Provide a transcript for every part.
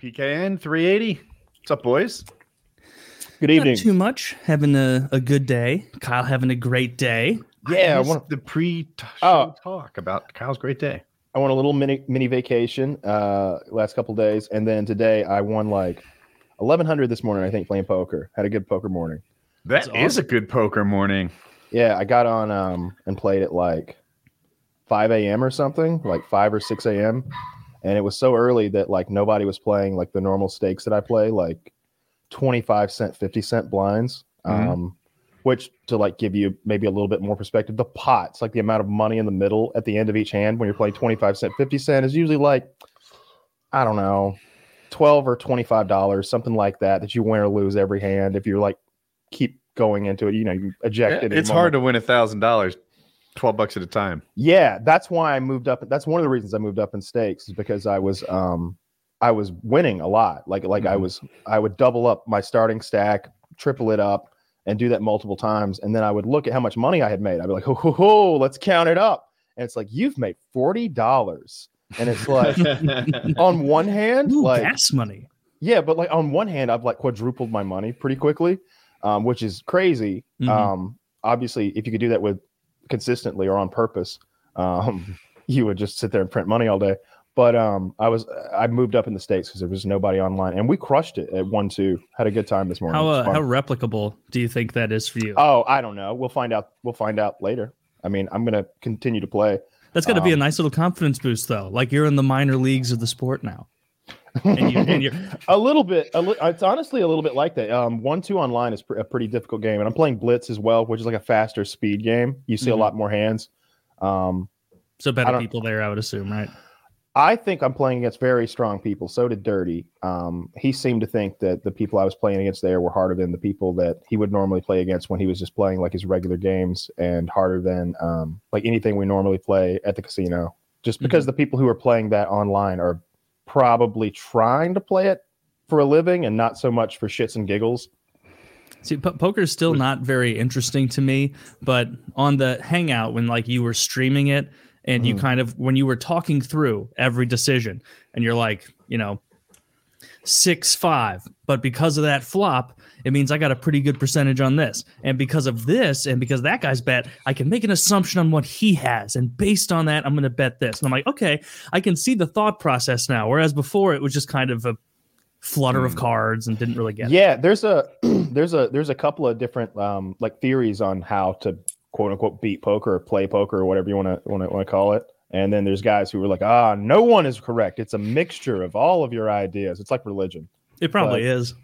PKN 380. What's up, boys? Good evening. Not too much. Having a, a good day. Kyle having a great day. Yeah, I I want want the pre Oh. talk about Kyle's great day. I won a little mini mini vacation uh last couple days, and then today I won like eleven hundred this morning. I think playing poker. Had a good poker morning. That is That's a good poker morning. Yeah, I got on um and played at like five a.m. or something, like five or six a.m. And it was so early that like nobody was playing like the normal stakes that I play, like twenty five cent, fifty cent blinds. Mhm. Um, which to like give you maybe a little bit more perspective, the pots, like the amount of money in the middle at the end of each hand when you're playing 25 cent, 50 cent is usually like, I don't know, 12 or 25 dollars, something like that, that you win or lose every hand. If you're like keep going into it, you know, you eject it. It's hard to win a thousand dollars, twelve bucks at a time. Yeah, that's why I moved up. That's one of the reasons I moved up in stakes is because I was um I was winning a lot. Like like I Mhm. was I would double up my starting stack, triple it up, and do that multiple times. And then I would look at how much money I had made. I'd be like, ho ho ho, let's count it up. And it's like you've made forty dollars. And it's like on one hand, Ooh, like gas money. yeah, but like on one hand, I've like quadrupled my money pretty quickly, um, which is crazy. Mhm. Um, obviously, if you could do that with consistently or on purpose, um, you would just sit there and print money all day. But um, I was I moved up in the states because there was nobody online, and we crushed it at one two. Had a good time this morning. How uh, how replicable do you think that is for you? oh, I don't know. We'll find out. We'll find out later. I mean, I'm gonna continue to play. That's got to be a um, nice little confidence boost, though. Like you're in the minor leagues of the sport now. And, you, and you're a little bit. A li- it's honestly a little bit like that. Um, one two online is pr- a pretty difficult game, and I'm playing Blitz as well, which is like a faster speed game. You see Mhm. a lot more hands. Um, so better people there, I would assume, right? I think I'm playing against very strong people. So did Dirty. Um, he seemed to think that the people I was playing against there were harder than the people that he would normally play against when he was just playing like his regular games, and harder than um, like anything we normally play at the casino. Just because the people who are playing that online are probably trying to play it for a living and not so much for shits and giggles. See, po- poker is still not very interesting to me, but on the hangout when like you were streaming it and you Mhm. kind of when you were talking through every decision and you're like, you know, six five, but because of that flop, it means I got a pretty good percentage on this, and because of this, and because that guy's bet, I can make an assumption on what he has, and based on that, I'm going to bet this. And I'm like, okay, I can see the thought process now, whereas before it was just kind of a flutter of Hmm. cards and didn't really get it. Yeah, there's a there's a there's a couple of different um like theories on how to quote unquote beat poker or play poker or whatever you want to want to want to call it. And then there's guys who were like, ah, no one is correct. It's a mixture of all of your ideas. It's like religion. It probably But- is.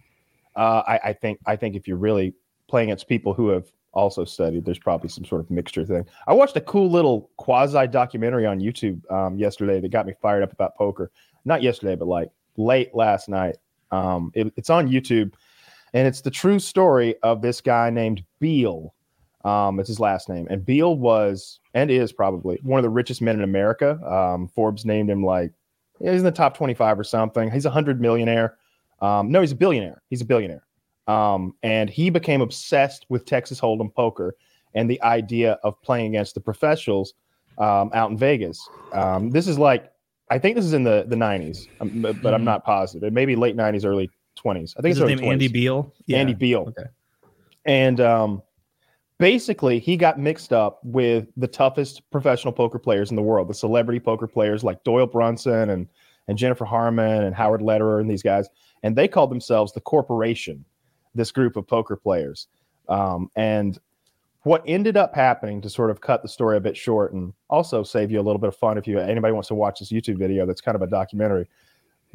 Uh, I, I think I think if you're really playing against people who have also studied, there's probably some sort of mixture thing. I watched a cool little quasi documentary on YouTube um, yesterday that got me fired up about poker. Not yesterday, but like late last night. Um, it- it's on YouTube, and it's the true story of this guy named Beal. Um, it's his last name, and Beal was and is probably one of the richest men in America. Um, Forbes named him like he's in the top 25 or something. He's a hundred millionaire. Um, no, he's a billionaire. He's a billionaire. Um, and he became obsessed with Texas Hold'em poker and the idea of playing against the professionals um, out in Vegas. Um, this is like, I think this is in the the 90s, um, but, I'm Mhm. not positive. It may be late 90s, early 20s. I think Is it's his name 20s. Andy Beal? Yeah. Andy Beal. Okay. And um, basically, he got mixed up with the toughest professional poker players in the world, the celebrity poker players like Doyle Brunson and and Jennifer Harman and Howard Lederer and these guys, and they called themselves the corporation. This group of poker players, um, and what ended up happening to sort of cut the story a bit short and also save you a little bit of fun if you anybody wants to watch this YouTube video that's kind of a documentary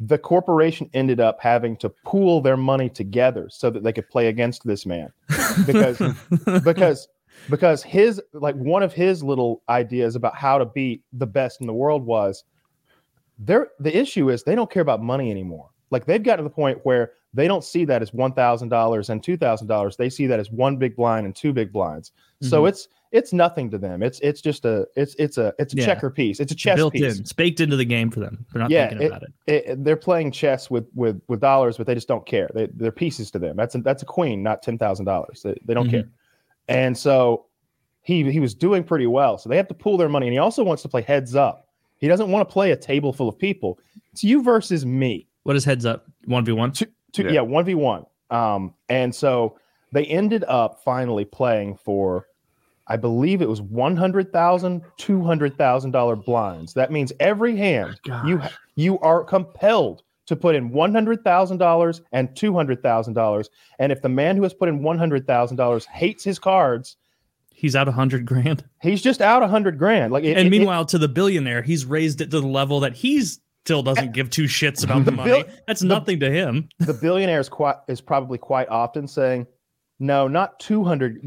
the corporation ended up having to pool their money together so that they could play against this man because because because his like one of his little ideas about how to beat the best in the world was there the issue is they don't care about money anymore like they've gotten to the point where they don't see that as $1000 and $2000 they see that as one big blind and two big blinds so Mhm. it's it's nothing to them it's it's just a it's it's a it's a Yeah. checker piece it's a chess built piece in. It's baked into the game for them. They're not Yeah, thinking about it. it, they're playing chess with with with dollars, but they just don't care. They, they're pieces to them. That's a, that's a queen, not ten thousand dollars. They, they don't Mhm. care. And so he he was doing pretty well. So they have to pool their money, and he also wants to play heads up. He doesn't want to play a table full of people. It's you versus me. What is heads up? One v one. two, two, Yeah. yeah, one v one. Um, and so they ended up finally playing for, I believe it was one hundred thousand, two hundred thousand dollar blinds. That means every hand you you are compelled to put in one hundred thousand dollars and two hundred thousand dollars. And if the man who has put in one hundred thousand dollars hates his cards, He's out a hundred grand. he's just out a hundred grand. Like, it, and it- it- meanwhile, to the billionaire, he's raised it to the level that he's still doesn't give two shits about the money. bill- That's nothing to him. the billionaire is quite is probably quite often saying, "No, not two hundred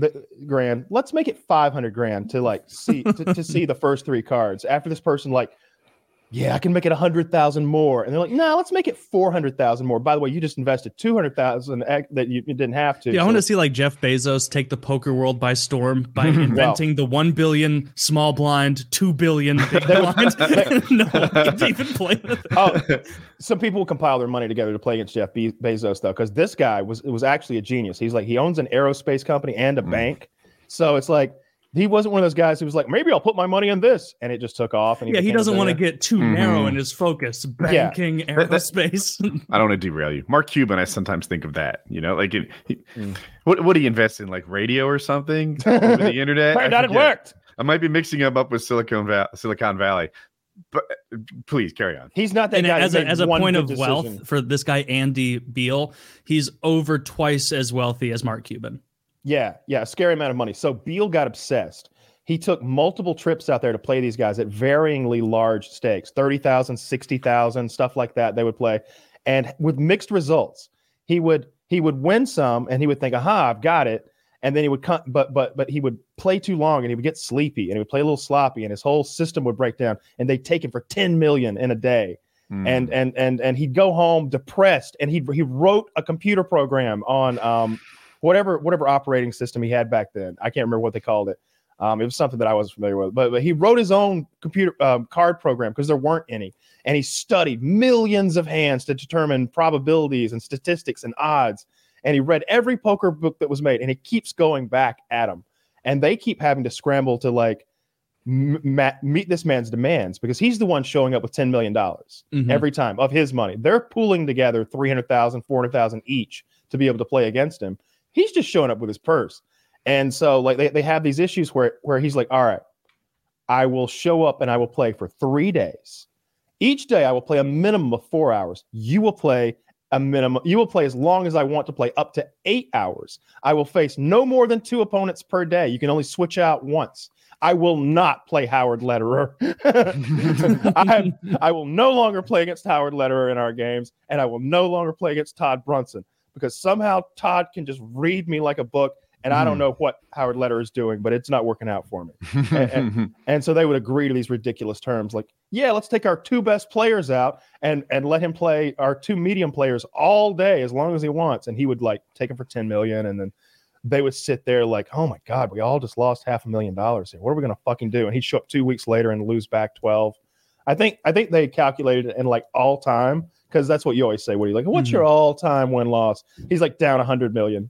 grand. Let's make it five hundred grand to like see to, to see the first three cards." After this person like, "Yeah, I can make it a hundred thousand more," and they're like, "No, let's make it four hundred thousand more." By the way, you just invested two hundred thousand that you, you didn't have to. Yeah, I want to see like Jeff Bezos take the poker world by storm by inventing the one billion small blind, two billion big blind. no one can even play with it. oh, some people will compile their money together to play against Jeff Be- Bezos though, because this guy was was actually a genius. He's like he owns an aerospace company and a Mm. bank, so it's like he wasn't one of those guys who was like maybe I'll put my money in this, and it just took off. And Yeah, he doesn't want to get too Mhm. narrow in his focus. Yeah. Banking, that- aerospace. I don't want to derail you. Mark Cuban, I sometimes think of that. You know, like it, he, Mm. what would he invest in, like radio or something over the internet? Right, I that it worked. I might be mixing him up with Silicon Valley. Silicon Valley, but please carry on. He's not that and guy. as a, as a point good of wealth for this guy Andy Beal, he's over twice as wealthy as Mark Cuban. Yeah, yeah, a scary amount of money. So Beal got obsessed. He took multiple trips out there to play these guys at varyingly large stakes 30,000, 60,000, stuff like that. They would play and with mixed results. He would he would win some and he would think, "Aha, I've got it." And then he would come but but but he would play too long and he would get sleepy and he would play a little sloppy and his whole system would break down and they'd take him for 10 million in a day Mm. and and and and he'd go home depressed and he he wrote a computer program on um whatever whatever operating system he had back then i can't remember what they called it um it was something that i wasn't familiar with but, but he wrote his own computer um, card program because there weren't any and he studied millions of hands to determine probabilities and statistics and odds and he read every poker book that was made and he keeps going back at them and they keep having to scramble to like m- ma- meet this man's demands because he's the one showing up with 10 million dollars Mhm. every time of his money. They're pooling together 300,000, 400,000 each to be able to play against him. He's just showing up with his purse. And so like they, they have these issues where where he's like, "All right, I will show up and I will play for 3 days. Each day I will play a minimum of 4 hours. You will play a minimum you will play as long as I want to play up to 8 hours. I will face no more than 2 opponents per day. You can only switch out once. I will not play Howard Lederer. I, I will no longer play against Howard Lederer in our games, and I will no longer play against Todd Brunson because somehow Todd can just read me like a book, and I don't Hmm. know what Howard Letter is doing, but it's not working out for me. and- And so they would agree to these ridiculous terms, like, yeah, let's take our two best players out and and let him play our two medium players all day as long as he wants, and he would like take him for ten million, and then they would sit there like, oh my god, we all just lost half a million dollars here. What are we gonna fucking do? And he'd show up two weeks later and lose back twelve. I think I think they calculated it in like all time because that's what you always say. What are you like? What's Mhm. your all time win loss? He's like down a hundred million.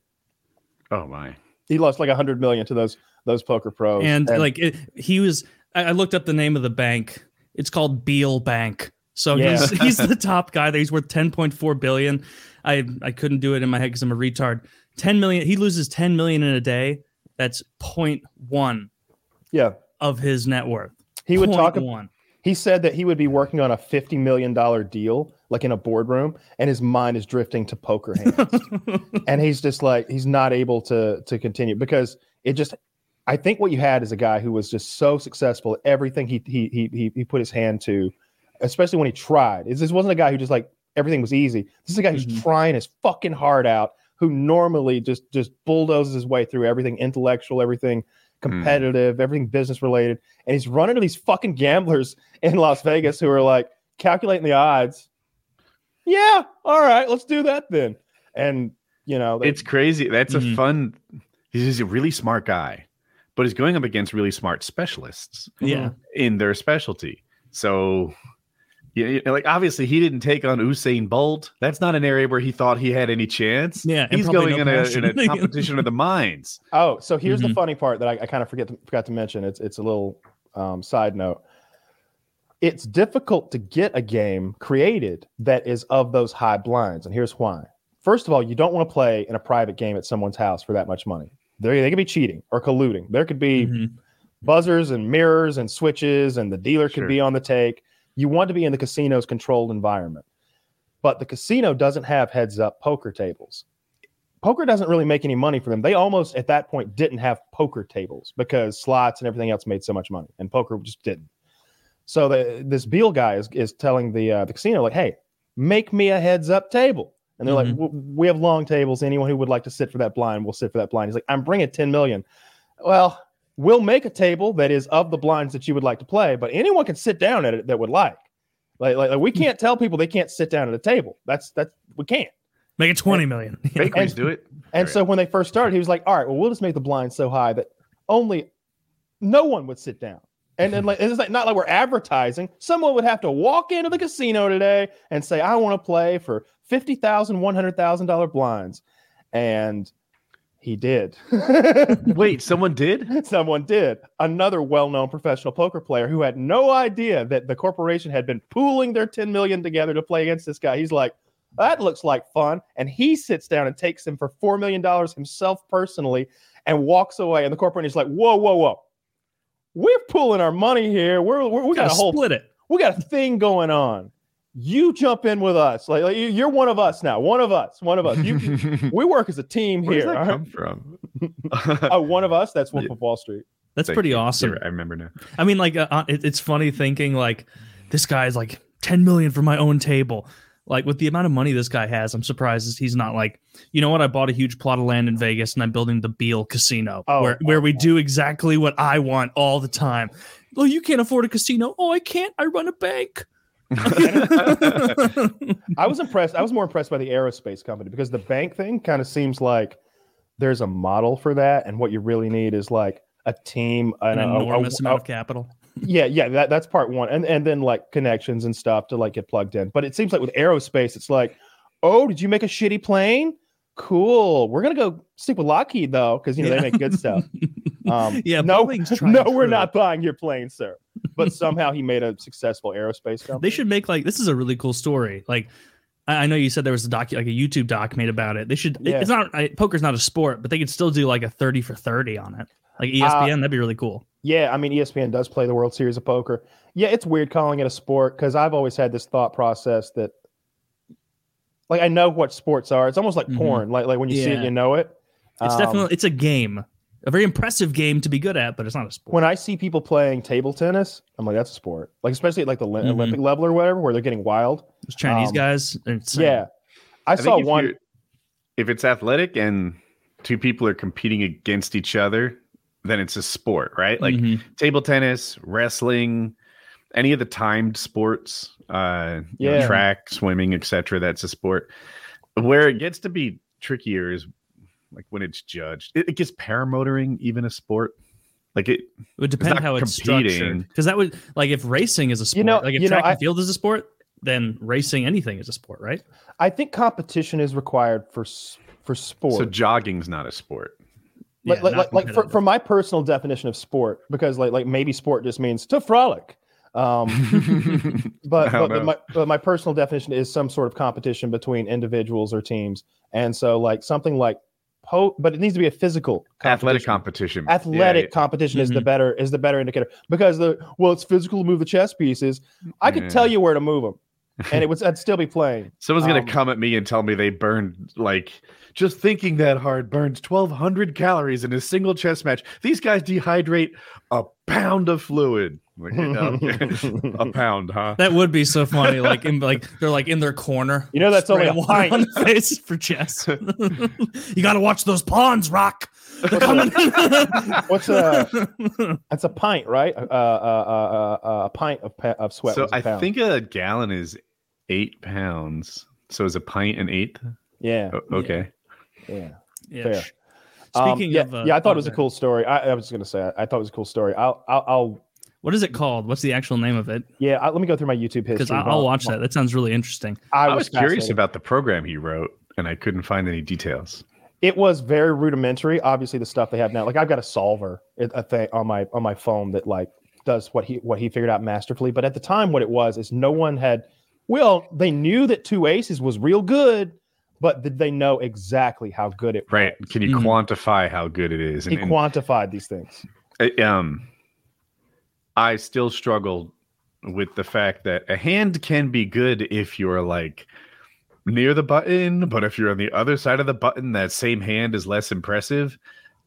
oh my. He lost like a hundred million to those those poker pros. and, like it, he was I, I looked up the name of the bank it's called beal bank so Yeah. he's he's the top guy there he's worth 10.4 billion i i couldn't do it in my head because i'm a retard 10 million he loses 10 million in a day that's 0.1 yeah, of his net worth he would talk. one He said that he would be working on a fifty million dollar deal, like in a boardroom, and his mind is drifting to poker hands. and he's just like he's not able to to continue because it just I think what you had is a guy who was just so successful at everything he he he he, he put his hand to, especially when he tried. Is this wasn't a guy who just like everything was easy. This is a guy who's Mhm. trying his fucking heart out, who normally just just bulldozes his way through everything intellectual, everything competitive, everything business related, and he's running to these fucking gamblers in Las Vegas who are like calculating the odds. Yeah, all right, let's do that then. And you know, they- It's crazy. That's Mhm. a fun. He's a really smart guy, but he's going up against really smart specialists yeah in their specialty. So, yeah, you know, like obviously he didn't take on Usain Bolt. That's not an area where he thought he had any chance. Yeah, he's going no in, a, in a competition of the minds. Oh, so here's the Mhm. funny part that I, I kind of forget to, forgot to mention. It's it's a little um, side note. It's difficult to get a game created that is of those high blinds. And here's why. First of all, you don't want to play in a private game at someone's house for that much money. They, they could be cheating or colluding. There could be Mhm. buzzers and mirrors and switches, and the dealer could Sure. be on the take. You want to be in the casino's controlled environment. But the casino doesn't have heads up poker tables. Poker doesn't really make any money for them. They almost at that point didn't have poker tables because slots and everything else made so much money, and poker just didn't. So the, this Beal guy is, is telling the uh, the casino like, "Hey, make me a heads up table." And they're Mhm. like, "We have long tables. Anyone who would like to sit for that blind will sit for that blind." He's like, "I'm bringing ten million. Well, we'll make a table that is of the blinds that you would like to play, but anyone can sit down at it that would like. Like, like, like we can't tell people they can't sit down at a table. That's that's we can't. Make it 20 million. Bakeries And- do it. And so when they first started, he was like, "All right, well, we'll just make the blinds so high that only no one would sit down." And then like it's like not like we're advertising. Someone would have to walk into the casino today and say, "I want to play for fifty thousand, one hundred thousand dollar blinds," and he did. Wait, someone did? Someone did. Another well-known professional poker player who had no idea that the corporation had been pooling their 10 million together to play against this guy. He's like, that looks like fun. And he sits down and takes him for $4 million himself personally and walks away. And the corporation is like, whoa, whoa, whoa. We're pulling our money here. We're, we're we got a whole split it. we got a thing going on. You jump in with us. Like, like you- you're one of us now. One of us. One of us. You, we work as a team Where does here. that all come right? from? one of us. That's Wolf Yeah. of Wall Street. That's Thank pretty you. awesome. I remember now. I mean, like, uh, uh, it, it's funny thinking like this guy's like 10 million for my own table. Like with the amount of money this guy has, I'm surprised he's not like, you know what? I bought a huge plot of land in Vegas and I'm building the Beal Casino, Oh, where where we do exactly what I want all the time. Well, you can't afford a casino. Oh, I can't. I run a bank. I was impressed. I was more impressed by the aerospace company because the bank thing kind of seems like there's a model for that, and what you really need is like a team, An and a- a- enormous a- amount of capital. Yeah, yeah. That, that's part one, and and then like connections and stuff to like get plugged in. But it seems like with aerospace, it's like, oh, did you make a shitty plane? Cool. We're gonna go stick with Lockheed though, because you know Yeah. they make good stuff. Um, Yeah, no, no, we're not buying your plane, sir. But somehow he made a successful aerospace company. They should make like this is a really cool story. Like I know you said there was a doc like a YouTube doc made about it. They should. Yeah. It's not I, poker's not a sport, but they could still do like a thirty for thirty on it. Like ESPN, that'd be really cool. Yeah, I mean ESPN does play the World Series of Poker. Yeah, it's weird calling it a sport because I've always had this thought process that, like, I know what sports are. It's almost like Mhm. porn. Like, like when you see it, you know it. It's Um, definitely it's a game, a very impressive game to be good at, but it's not a sport. when I see people playing table tennis. I'm like, that's a sport. Like, especially at like the Olymp- Mhm. Olympic level or whatever, where they're getting wild. Those Chinese um, guys, insane. Yeah, I, I saw if one. If it's athletic and two people are competing against each other, then it's a sport, right? Like Mhm. table tennis, wrestling, any of the timed sports, uh, you know, Yeah. track, swimming, etc. That's a sport. Where it gets to be trickier is like when it's judged. It, it gets paramotoring even a sport. Like it, it would depend not how it's competing. structured. Because that would like if racing is a sport, You know- like if you know, track I- and field is a sport, then racing anything is a sport, right? I think competition is required for for sport. so jogging's not a sport. Like, Yeah, like, like, for, for my personal definition of sport, because like like maybe sport just means to frolic. Um, but but, but my but my personal definition is some sort of competition between individuals or teams, and so like something like po, but it needs to be a physical athletic competition. competition. Yeah, Athletic yeah. competition is the Mhm. better is the better indicator because the well it's physical to move the chess pieces. I could tell you where to move them, and it would I'd still be playing. Someone's gonna Um, come at me and tell me they burned like just thinking that hard burns 1200 calories in a single chess match. These guys dehydrate a pound of fluid. Like, okay. a pound, huh? That would be so funny. Like in like they're like in their corner. You know that's only spraying a water pint. on the face for chess. you got to watch those pawns, Rock. They're. What's a that's a pint, right? Uh, uh, uh, uh, a pint of pa- of sweat. So was a I pound. think a gallon is eight pounds. So is a pint an eighth? yeah, O- okay. yeah. Yeah. Fair. Speaking Um, yeah, of, uh, yeah, I thought it was a cool story. I, I was going to say, I, I thought it was a cool story. I'll, I'll, I'll What is it called? What's the actual name of it? yeah. I, let me go through my YouTube history. Because I'll watch that. That sounds really interesting. I, I was curious about the program he wrote, and I couldn't find any details. It was very rudimentary. Obviously, the stuff they have now, like I've got a solver, a thing on my on my phone that like does what he what he figured out masterfully. But at the time, what it was is no one had. Well, they knew that two aces was real good, but did they know exactly how good it Right. was? Can you Mhm. quantify how good it is? He And- and- quantified these things. I- um i still struggle with the fact that a hand can be good if you're like near the button but if you're on the other side of the button that same hand is less impressive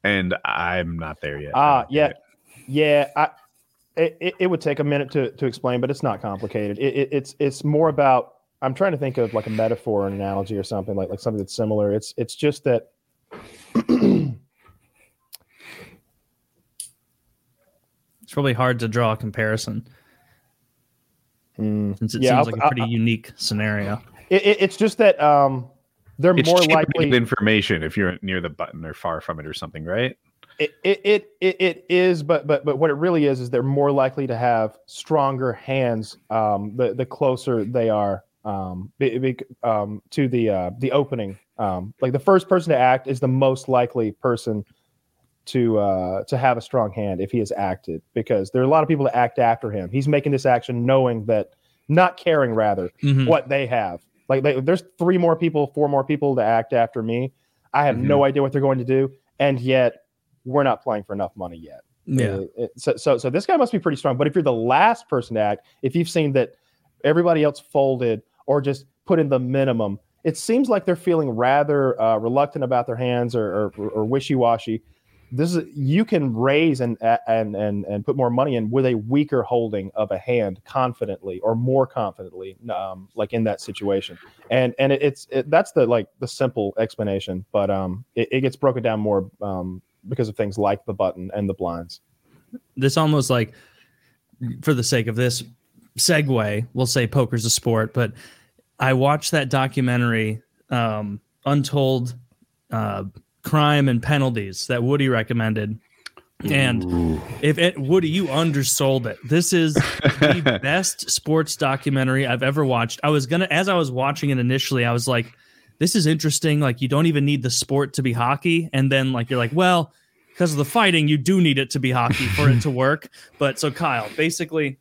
and i'm not there yet Ah, don't yeah, yeah. I, it, it, it would take a minute to, to explain, but it's not complicated. It, it, it's it's more about. I'm trying to think of like a metaphor, or an analogy, or something like like something that's similar. It's it's just that. probably hard to draw a comparison Hmm. since it Yeah, seems I'll- like a pretty unique scenario. It, it, it's just that um, they're it's more cheaper to likely. information if you're near the button or far from it or something right It, it, it, it, it is, but but but what it really is is they're more likely to have stronger hands. Um, the the closer they are um, be, be, um, to the uh, the opening. Um, like the first person to act is the most likely person to uh, to have a strong hand if he has acted, because there are a lot of people that act after him. He's making this action knowing that, not caring rather Mhm. what they have. Like they, there's three more people, four more people to act after me. I have no idea what they're going to do, and yet we're not playing for enough money yet. Yeah. Uh, it- so, so, so this guy must be pretty strong. But if you're the last person to act, if you've seen that everybody else folded or just put in the minimum, it seems like they're feeling rather uh, reluctant about their hands or, or, or wishy-washy. This is you can raise and and and and put more money in with a weaker holding of a hand confidently or more confidently, um, like in that situation. And and it, it's it, that's the like the simple explanation, but um, it, it gets broken down more um, because of things like the button and the blinds. this almost like for the sake of this segue we'll say poker's a sport but i watched that documentary um untold uh crime and penalties that woody recommended. And Ooh. if it woody you undersold it. This is the best sports documentary i've ever watched. I was gonna as i was watching it initially i was like this is interesting. Like you don't even need the sport to be hockey. And then like you're like well because of the fighting you do need it to be hockey for it to work. But so kyle basically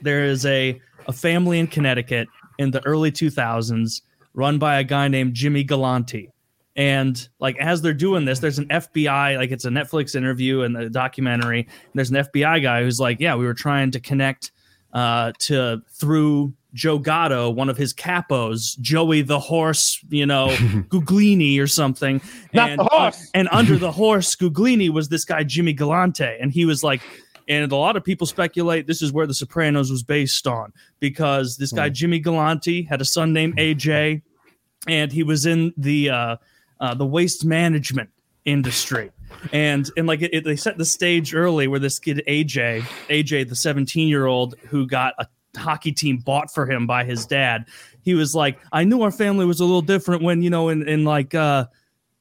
there is a a family in connecticut in the early 2000s run by a guy named jimmy galante and like as they're doing this there's an fbi like it's a netflix interview and a documentary. And there's an fbi guy who's like yeah we were trying to connect uh to through joe gatto one of his capos joey the horse you know guglini or something. Not and, the horse! and under the horse guglini was this guy jimmy galante. And he was like and a lot of people speculate this is where the sopranos was based on because this guy jimmy galante had a son named aj and he was in the uh, uh, the waste management industry. And and like it, it- they set the stage early where this kid AJ, AJ the 17 year old who got a hockey team bought for him by his dad, he was like, I knew our family was a little different when you know in in like uh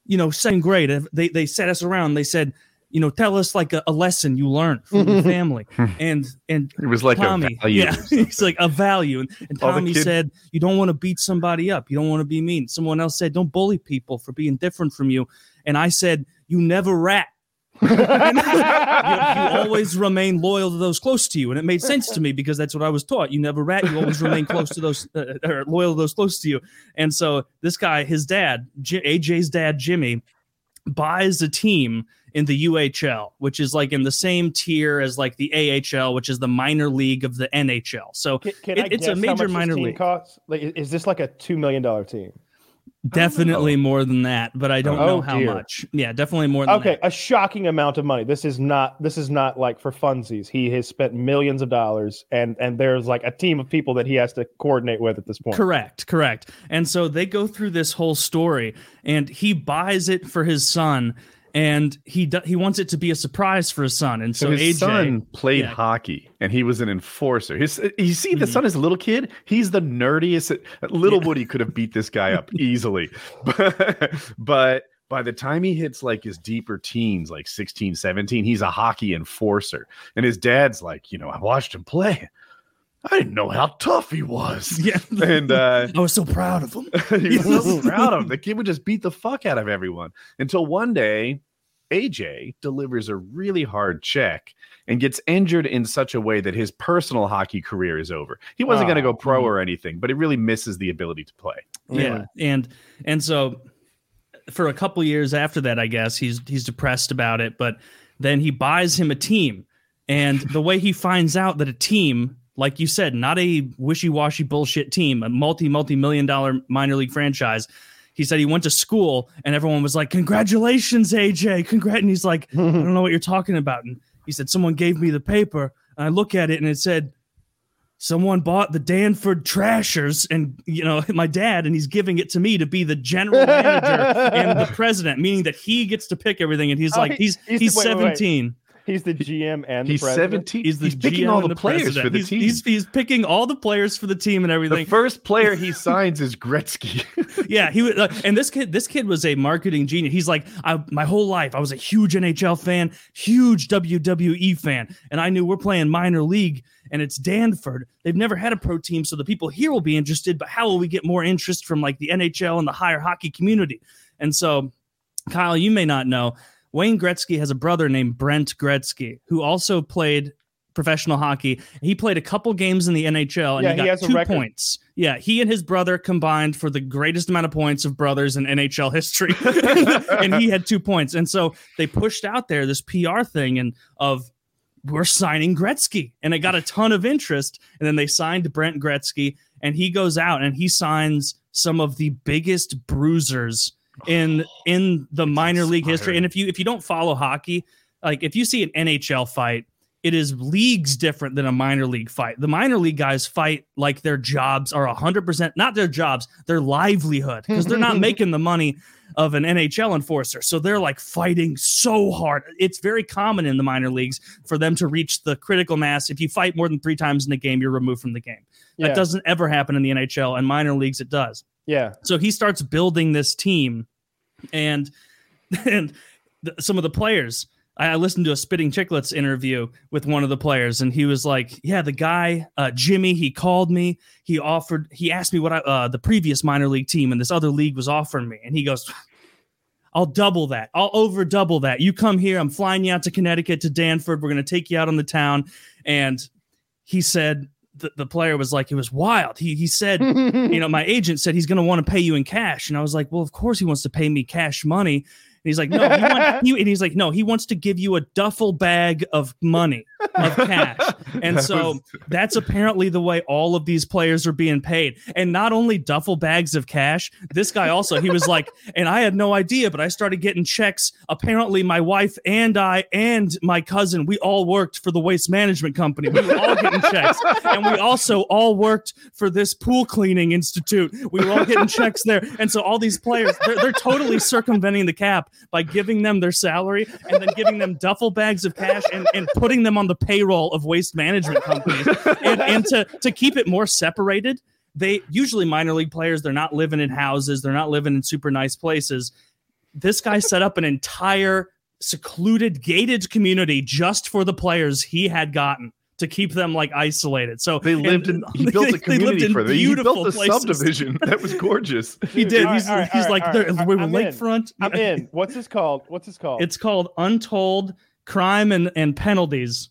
you know second grade they they set us around. They said. You know, tell us like a, a lesson you learned from your family, and and it was like Tommy, a value yeah, it's like a value. And, and Tommy kid- said, "You don't want to beat somebody up. You don't want to be mean." Someone else said, "Don't bully people for being different from you." And I said, "You never rat. you, you always remain loyal to those close to you." And it made sense to me because that's what I was taught. You never rat. You always remain close to those, uh, or loyal to those close to you. And so this guy, his dad, J- AJ's dad, Jimmy, buys a team in the UHL, which is like in the same tier as like the AHL, which is the minor league of the NHL. So Can, can It- it's a major minor league. Costs? Like, is this like a two million dollar team? definitely oh. more than that, but I don't Oh, know how dear. much. Yeah, definitely more than Okay, that. a shocking amount of money. This is not. This is not like for funsies. He has spent millions of dollars, and and there's like a team of people that he has to coordinate with at this point. Correct, correct. And so they go through this whole story, and he buys it for his son, and he he wants it to be a surprise for his son. And so, So his AJ, son played yeah. hockey, and he was an enforcer. His, you see, the Mhm. son is a little kid. He's the nerdiest. Little Woody could have beat this guy up easily, but, but by the time he hits like his deeper teens, like 16, 17, he's a hockey enforcer. And his dad's like, you know, I watched him play. I didn't know how tough he was. yeah, And uh, I was so proud of him. he was so proud of him. The kid would just beat the fuck out of everyone until one day AJ delivers a really hard check and gets injured in such a way that his personal hockey career is over. He wasn't going to Oh, go pro mhm. or anything, but it really misses the ability to play. yeah and and so for a couple years after that i guess he's he's depressed about it but then he buys him a team and the way he finds out that a team like you said not a wishy-washy bullshit team a multi multi million dollar minor league franchise he said he went to school and everyone was like congratulations aj congrat and he's like i don't know what you're talking about. And he said someone gave me the paper and i look at it and it said someone bought the Danbury Trashers and you know my dad and he's giving it to me to be the general manager and the president meaning that he gets to pick everything. And he's Oh, like he- he's he's- he's, wait, wait, wait. 17 He's the GM and the He's president. 17. he's the He's picking GM all and the players for the he's, team. he's, he's picking all the players for the team and everything. the first player he signs is Gretzky. yeah, he was, uh, and this kid, this kid was a marketing genius. He's like, I, my whole life, I was a huge NHL fan, huge WWE fan, and I knew we're playing minor league, and it's Danbury. They've never had a pro team, so the people here will be interested. But how will we get more interest from like the NHL and the higher hockey community? And so, Kyle, you may not know, Wayne Gretzky has a brother named Brent Gretzky who also played professional hockey. He played a couple games in the NHL and Yeah, he he got has two points. Yeah, he and his brother combined for the greatest amount of points of brothers in NHL history, and he had two points. And so they pushed out there this PR thing and of we're signing Gretzky, and it got a ton of interest. And then they signed Brent Gretzky, and he goes out and he signs some of the biggest bruisers in in the minor league history. And if you if you don't follow hockey, like if you see an NHL fight, it is leagues different than a minor league fight. The minor league guys fight like their jobs are 100% not their jobs, their livelihood because they're not making the money of an NHL enforcer. So they're like fighting so hard. It's very common in the minor leagues for them to reach the critical mass. If you fight more than 3 times in the game, you're removed from the game. Yeah. That doesn't ever happen in the NHL and minor leagues it does. yeah. So he starts building this team, and and the, some of the players. I listened to a Spittin' Chiclets interview with one of the players, and he was like, "Yeah, the guy uh, Jimmy, he called me. He offered. He asked me what I, uh, the previous minor league team and this other league was offering me, and he goes." I'll double that. I'll over double that. You come here. I'm flying you out to Connecticut to Danbury. We're going to take you out on the town. And he said, the, the player was like, it was wild. He, he said, you know, my agent said he's going to want to pay you in cash. And I was like, well, of course he wants to pay me cash money. And he's like, no, he want, he, and he's like, no, he wants to give you a duffel bag of money, of cash. And That so was- that's apparently the way all of these players are being paid. And not only duffel bags of cash, this guy also, he was like, and I had no idea, but I started getting checks. Apparently, my wife and I and my cousin, we all worked for the waste management company. We were all getting checks. And we also all worked for this pool cleaning institute. We were all getting checks there. And so all these players, they're, they're totally circumventing the cap by giving them their salary and then giving them duffel bags of cash and, and putting them on the payroll of waste management companies. And, and to, to keep it more separated, they usually minor league players, they're not living in houses, they're not living in super nice places. This guy set up an entire secluded, gated community just for the players he had gotten to keep them like isolated. So They lived in. and He built a they- they lived community in for them. He built a places. subdivision that was gorgeous. He did. All he's right, he's all like right, there, all right. we're lakefront. I'm in. What's this called? What's this called? It's called Untold Crime and, and Penalties.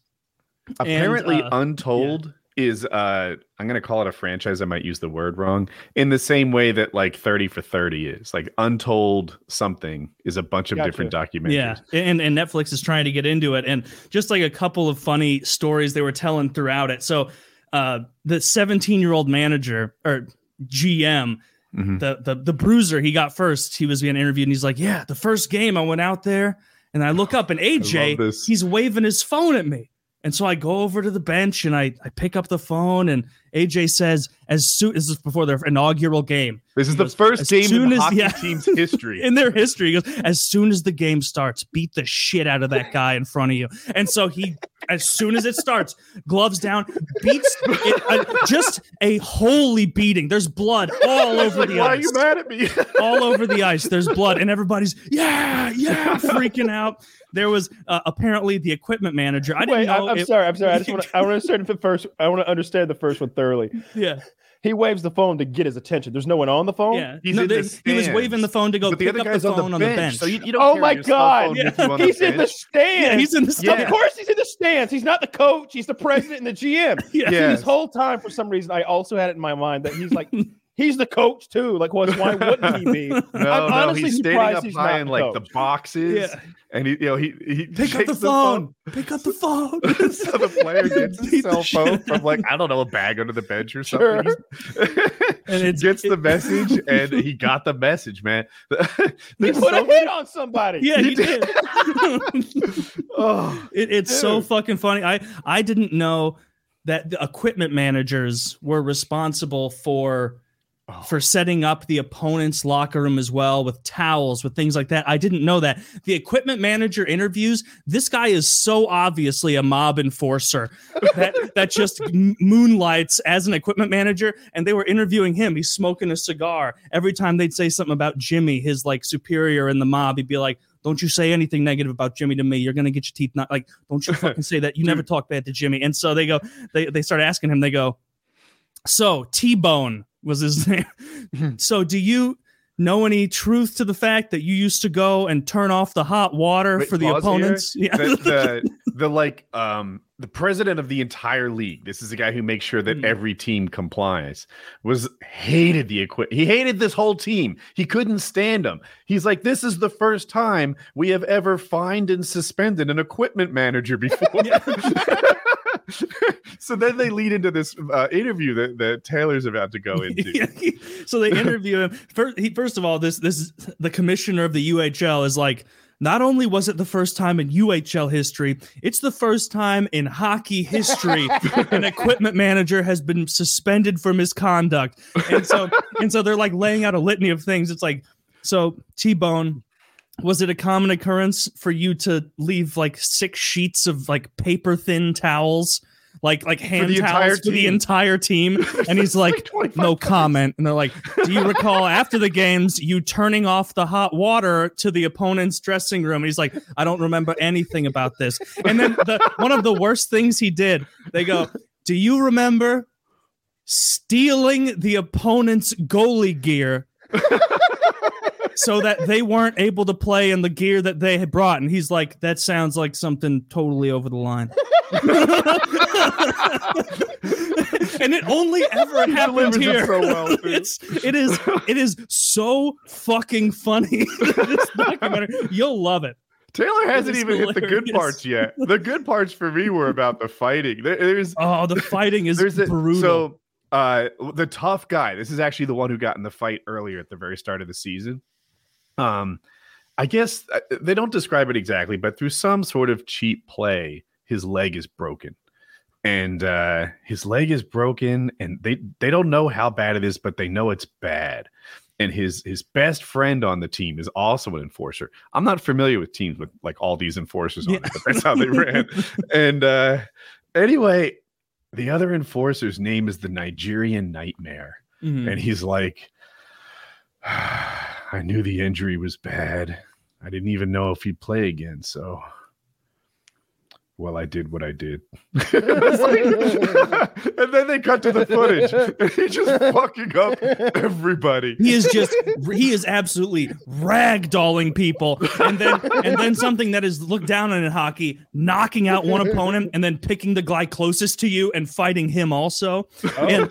Apparently, uh, Untold is. uh I'm going to call it a franchise. I might use the word wrong. In the same way that like 30 for 30 is like Untold something is a bunch of Gotcha. different documentaries. Yeah, and and Netflix is trying to get into it, and just like a couple of funny stories they were telling throughout it. So, uh, the 17 year old manager or GM, Mhm. the the the bruiser, he got first. He was being interviewed, and he's like, "Yeah, the first game I went out there, and I look up, and AJ, he's waving his phone at me." And so I go over to the bench and I, I pick up the phone and AJ says, as soon as this is before their inaugural game, This is He the goes, first as game soon in the as- hockey yeah. team's history. in their history. He goes, as soon as the game starts, beat the shit out of that guy in front of you. And so he, as soon as it starts, gloves down, beats it, uh, just a holy beating. There's blood all over the ice. Why are you mad at me? all over the ice. There's blood, and everybody's yeah, yeah, freaking out. There was uh, apparently the equipment manager. I didn't Wait, know. I'm, I'm it- sorry. I'm sorry. I just want to. I want to understand the first. I want to understand the first one thoroughly. Yeah, he waves the phone to get his attention. There's no one on the phone. Yeah, He's no, in they- the he was waving the phone to go but pick other up guy's the on phone the on the bench, bench. so you, you oh don't Oh my God. phone with you on He's in the stands. yeah, he's in the Yeah. Of course, he's in the stands. He's not the coach. He's the president and the GM. Yeah. Yeah. This whole time, for some reason, I also had it in my mind that he's like, he's the coach too. Like, well, why wouldn't he be? No, I'm no, honestly he's standing surprised up he's high not in like the boxes, Yeah. and he, you know, he he Pick up takes the phone. Pick up the phone. so the player gets his the cell phone from like I don't know a bag under the bench or something. and it's- gets the message, and he got the message, man. He put so a hit on somebody. yeah, he He did. Oh, It, it's so fucking funny. I I didn't know that the equipment managers were responsible for Oh. for setting up the opponent's locker room as well with towels with things like that. I didn't know that. The equipment manager interviews, this guy is so obviously a mob enforcer that that just moonlights as an equipment manager and they were interviewing him. He's smoking a cigar. Every time they'd say something about Jimmy, his like superior in the mob, he'd be like don't you say anything negative about Jimmy to me. You're gonna get your teeth not like. Don't you fucking say that. You never talk bad to Jimmy. And so they go. They they start asking him. They go. So T Bone was his name. so do you know any truth to the fact that you used to go and turn off the hot water Wait, for the pause here. opponents? Yeah. the, the the like um the president of the entire league this is the guy who makes sure that Hmm. every team complies was hated the equip he hated this whole team he couldn't stand them he's like this is the first time we have ever fined and suspended an equipment manager before so then they lead into this uh, interview that, that taylor's about to go into so they interview him first. He, first of all, this this the commissioner of the UHL is like. Not only was it the first time in UHL history, it's the first time in hockey history an equipment manager has been suspended for misconduct. And so and so they're like laying out a litany of things. It's like, so T-Bone, was it a common occurrence for you to leave like six sheets of like paper thin towels? Like like hand entire towels for the entire team, and he's like, 25 no comment. And they're like, Do you recall after the games you turning off the hot water to the opponent's dressing room? And he's like, I don't remember anything about this. And then the one of the worst things he did, they go, Do you remember stealing the opponent's goalie gear? so that they weren't able to play in the gear that they had brought. And he's like, that sounds like something totally over the line. and it only ever it here. so well, it's it is it is so fucking funny. this documentary, you'll love it. Taylor hasn't even hit the good parts yet. The good parts for me were about the fighting. There- there's Oh, the fighting is there's a, brutal. so uh the tough guy. This is actually the one who got in the fight earlier at the very start of the season. Um, I guess uh, they don't describe it exactly, but through some sort of cheap play, his leg is broken. And uh, his leg is broken, and they they don't know how bad it is, but they know it's bad. And his his best friend on the team is also an enforcer. I'm not familiar with teams with like all these enforcers on Yeah. it, but that's how they ran. and uh, anyway, the other enforcer's name is the Nigerian Nightmare, Mhm. and he's like, I knew the injury was bad. I didn't even know if he'd play again. So, well, I did what I did. Like- and then they cut to the footage, and he's just fucking up everybody. He is just he is absolutely ragdolling people, and then and then something that is looked down on in hockey, knocking out one opponent and then picking the guy closest to you and fighting him also. And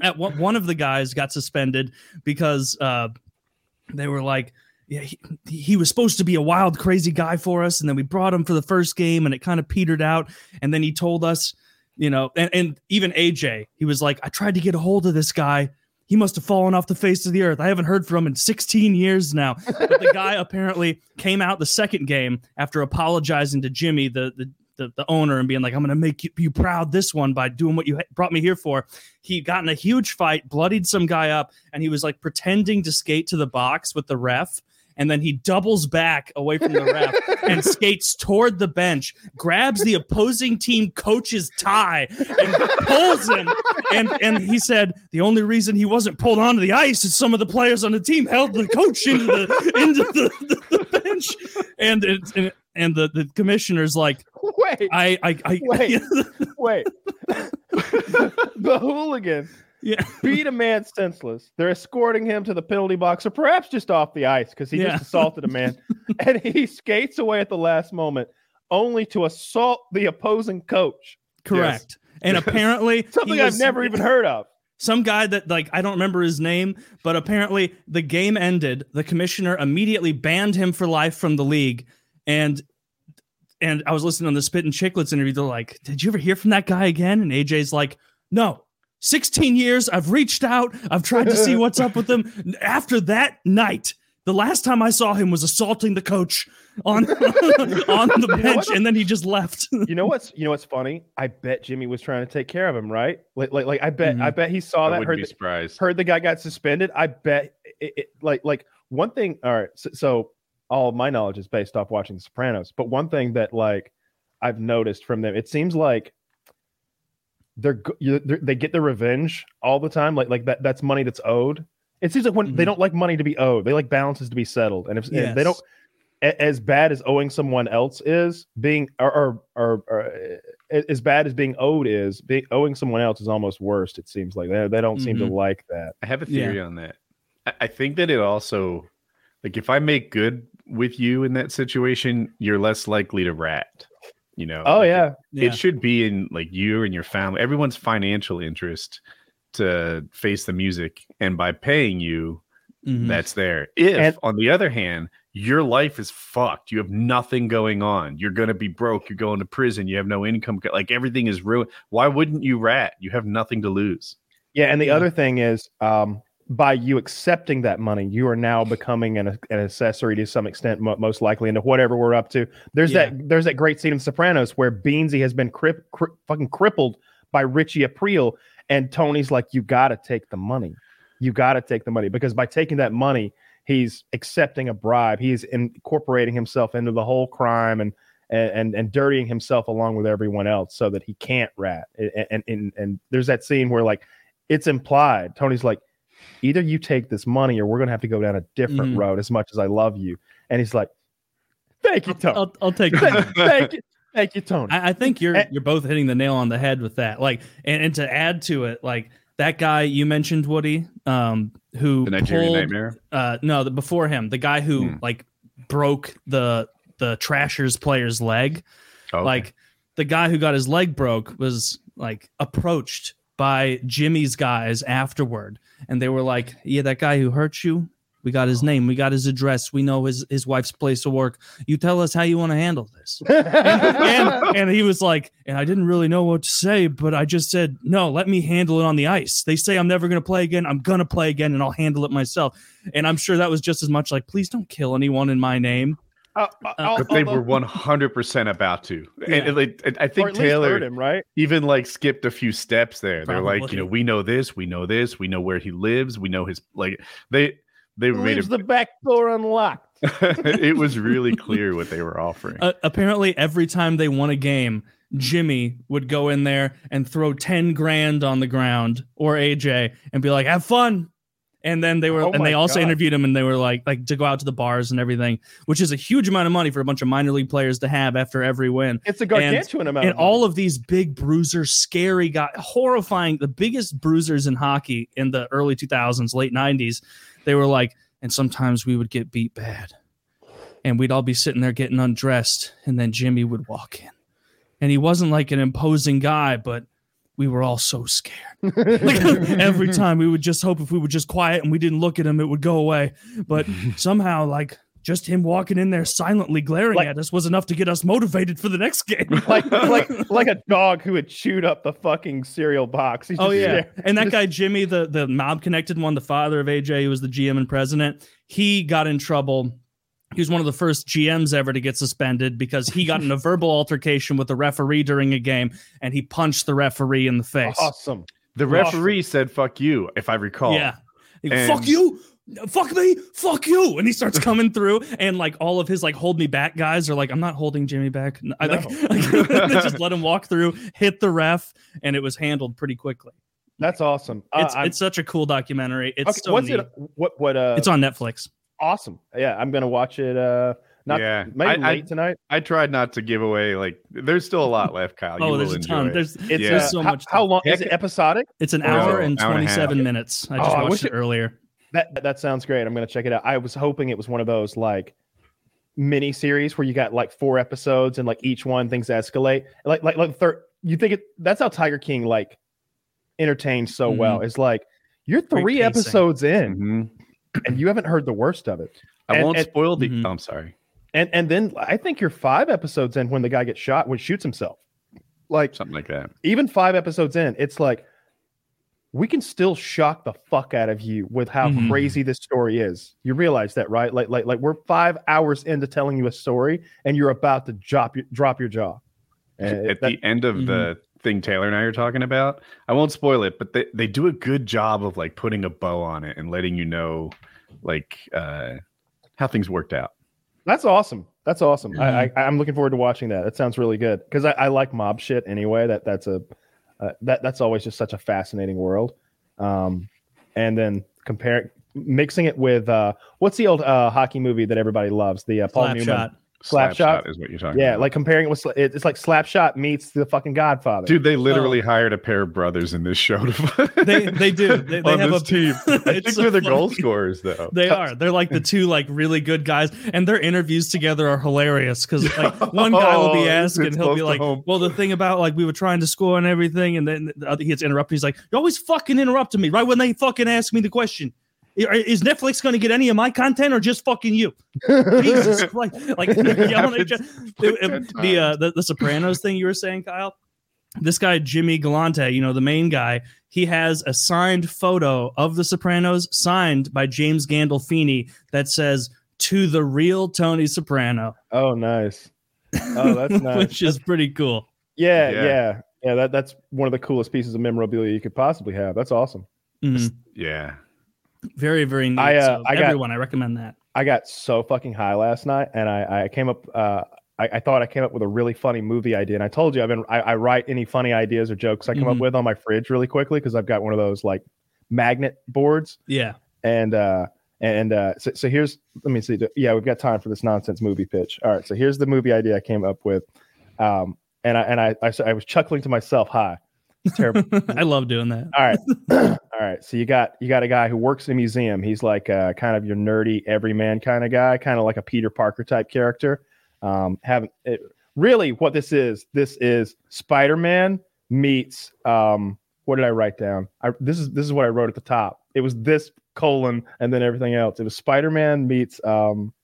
at one, one of the guys got suspended because uh, they were like, yeah, he, he was supposed to be a wild, crazy guy for us, and then we brought him for the first game, and it kind of petered out, and then he told us, you know, and, and even AJ, he was like, I tried to get a hold of this guy. He must have fallen off the face of the earth. I haven't heard from him in 16 years now. But the guy apparently came out the second game after apologizing to Jimmy, the the the, the owner, and being like, "I'm going to make you, you proud this one by doing what you ha- brought me here for." He got in a huge fight, bloodied some guy up, and he was like pretending to skate to the box with the ref. And then he doubles back away from the ref and skates toward the bench, grabs the opposing team coach's tie and pulls him. And and he said the only reason he wasn't pulled onto the ice is some of the players on the team held the coach into the into the, the, the bench. And it's and, and the, the commissioner's like, Wait, I I, I Wait. wait. the hooligan Yeah. beat a man senseless. They're escorting him to the penalty box, or perhaps just off the ice because he Yeah. just assaulted a man, and he skates away at the last moment, only to assault the opposing coach. Correct. And apparently, he Something I've was- never even heard of. some guy that like I don't remember his name, but apparently the game ended. The commissioner immediately banned him for life from the league, and and I was listening on the Spittin' Chiclets interview. They're like, "Did you ever hear from that guy again?" And AJ's like, "No." 16 years, I've reached out, I've tried to see what's up with him. After that night, the last time I saw him was assaulting the coach on on the bench, and then he just left. You know what's you know what's funny? I bet Jimmy was trying to take care of him, right? Like like, like I bet Mhm. I bet he saw I that wouldn't heard be the, surprised. heard the guy got suspended. I bet it, it, like like one thing. All right, so, so all of my knowledge is based off watching The Sopranos. But one thing that like I've noticed from them, it seems like they're, they're they get their revenge all the time. Like like that that's money that's owed. It seems like when they Mhm. don't like money to be owed, they like balances to be settled. And if and they don't a- as bad as owing someone else is being or or, or, or uh, as bad as being owed is being owing someone else is almost worst it seems like they, they don't seem to Mhm. like that I have a Yeah. theory on that. I, I think that it also, like, if I make good with you in that situation, you're less likely to rat. You know? oh Like, yeah Yeah. It should be in like you and your family, everyone's financial interest to face the music, and by paying you, Mhm. that's there. If, And- on the other hand, your life is fucked, you have nothing going on, you're gonna be broke, you're going to prison, you have no income, like everything is ruined. Why wouldn't you rat? You have nothing to lose. yeah and the Yeah. other thing is um by you accepting that money you are now becoming an, an accessory to some extent mo- most likely into whatever we're up to. There's Yeah. that there's that great scene in sopranos where beansie has been crip, cri- fucking crippled by richie aprile and tony's like you gotta take the money. You gotta take the money because by taking that money he's accepting a bribe. He's incorporating himself into the whole crime and and and, and dirtying himself along with everyone else so that he can't rat. And and and, and there's that scene where like it's implied. Tony's like either you take this money or we're gonna have to go down a different Mhm. road as much as i love you and he's like thank you tony I'll, I'll take thank, thank you thank you tony I, I think you're Eh. you're both hitting the nail on the head with that. Like, and, and to add to it, like that guy you mentioned, Woody, um, who The Nigerian pulled, Nightmare. uh, no, the, before him, the guy who Hmm. like broke the the Trashers player's leg. Oh, okay. Like the guy who got his leg broke was like approached by Jimmy's guys afterward, and they were like, "Yeah, that guy who hurt you." We got his name. We got his address. We know his, his wife's place of work. You tell us how you want to handle this and, and he was like, and I didn't really know what to say, but I just said, no, let me handle it on the ice. They say I'm never going to play again. I'm going to play again and I'll handle it myself. And I'm sure that was just as much like, please don't kill anyone in my name. Uh, uh, but they were 100% about to. Yeah. And, like, I- I think at least hurt Taylor him right even like skipped a few steps there. They're like, you know, we know this, we know this, we know where he lives, we know his like they they made leaves it the back door unlocked it was really clear what they were offering. Uh, apparently, every time they won a game, Jimmy would go in there and throw 10 grand on the ground or AJ and be like, have fun. And then they were, Oh and they also God. interviewed him and they were like, like to go out to the bars and everything, which is a huge amount of money for a bunch of minor league players to have after every win. it's a gargantuan amount and of all of these big bruisers, scary guy, horrifying, the biggest bruisers in hockey in the early 2000s, late 90s, they were like, and sometimes we would get beat bad. And we'd all be sitting there getting undressed, and then Jimmy would walk in. And he wasn't like an imposing guy, but we were all so scared. Like every time we would just hope if we were just quiet and we didn't look at him, it would go away. But somehow, like, just him walking in there silently glaring Like- at us was enough to get us motivated for the next game. like like like a dog who had chewed up the fucking cereal box. He's Oh just yeah, there. and that guy Jimmy, the the mob connected one, the father of AJ, who was the GM and president, he got in trouble. He was one of the first GMs ever to get suspended because he got in a verbal altercation with the referee during a game, and he punched the referee in the face. awesome. the referee said "fuck you," if I recall. Yeah, He, And- fuck you. Fuck me, fuck you, and he starts coming through, and like all of his like hold me back guys are like, I'm not holding Jimmy back. I like, like they just let him walk through, hit the ref, and it was handled pretty quickly. That's awesome. Uh, It's I'm- it's such a cool documentary. It's okay, so what's neat. it? What what? Uh, It's on Netflix. Awesome. Yeah, I'm gonna watch it. Uh, Not Yeah. maybe I- I- tonight. I tried not to give away like there's still a lot left, Kyle. You oh, will there's a ton. it. There's It's Yeah. there's so how, much. how long is it episodic? It's an Oh, hour and hour and 27 minutes. I Oh, just I watched wish it it- earlier. That that sounds great. I'm gonna check it out. I was hoping it was one of those like mini series where you got like four episodes and like each one things escalate. Like like like third. You think it? That's how Tiger King like entertains so well. It's like you're three episodes in Mhm. And you haven't heard the worst of it. I And- won't and- spoil the. Mhm. oh, I'm sorry. And and then I think you're five episodes in when the guy gets shot when shoots himself. Like Something like that. even five episodes in, it's like we can still shock the fuck out of you with how Mhm. crazy this story is. You realize that, right? Like, like, like we're five hours into telling you a story, and you're about to drop your drop your jaw. And At that- the end of Mhm. the thing Taylor and I are talking about, I won't spoil it, but they, they do a good job of like putting a bow on it and letting you know like uh how things worked out. that's awesome. That's awesome. I, Mm-hmm. I, I'm looking forward to watching that. That sounds really good because I, I like mob shit anyway. That that's a uh, that that's always just such a fascinating world. Um, and then compare mixing it with uh, what's the old uh, hockey movie that everybody loves? The uh, Paul Slap Newman. shot. Slapshot? is what you're talking about. Yeah, about. like comparing it with it's like Slapshot meets the fucking Godfather. Dude, they oh. literally hired a pair of brothers in this show to They- they do. They, they on have this a team. I think so they're the goal scorers though. They are. They're like the two like really good guys, and their interviews together are hilarious because like one guy will Oh, be this asked and he'll be like, home. "Well, the thing about like we were trying to score and everything," and then the other, he gets interrupted. He's like, "You always fucking interrupting me right when they fucking ask me the question." I- Is Netflix going to get any of my content or just fucking you? Jesus Christ! Like yelling at each other. It- it- the uh, the the Sopranos thing you were saying, Kyle. This guy Jimmy Galante, you know the main guy, he has a signed photo of the Sopranos, signed by James Gandolfini, that says "To the real Tony Soprano," oh, nice. Oh, that's nice. which is pretty cool. yeah, Yeah. yeah, yeah. That that's one of the coolest pieces of memorabilia you could possibly have. That's awesome. Mhm. Yeah. Very very neat. I, uh, So I got- everyone, I recommend that. I got so fucking high last night, and I I came up. Uh, I, I thought I came up with a really funny movie idea, and I told you I've been I, I write any funny ideas or jokes I come up Mhm. with on my fridge really quickly because I've got one of those like magnet boards. Yeah. and uh and uh so, so here's let me see yeah we've got time for this nonsense movie pitch all right so here's the movie idea i came up with um and i and i i, I was chuckling to myself hi it's terrible. I love doing that. all right. All right. So you got you got a guy who works in a museum. He's like uh kind of your nerdy everyman kind of guy kind of like a peter parker type character. Um having it really what this is this is spider-man meets um what did i write down? I, this is this is what i wrote at the top. It was this colon and then everything else. It was spider-man meets um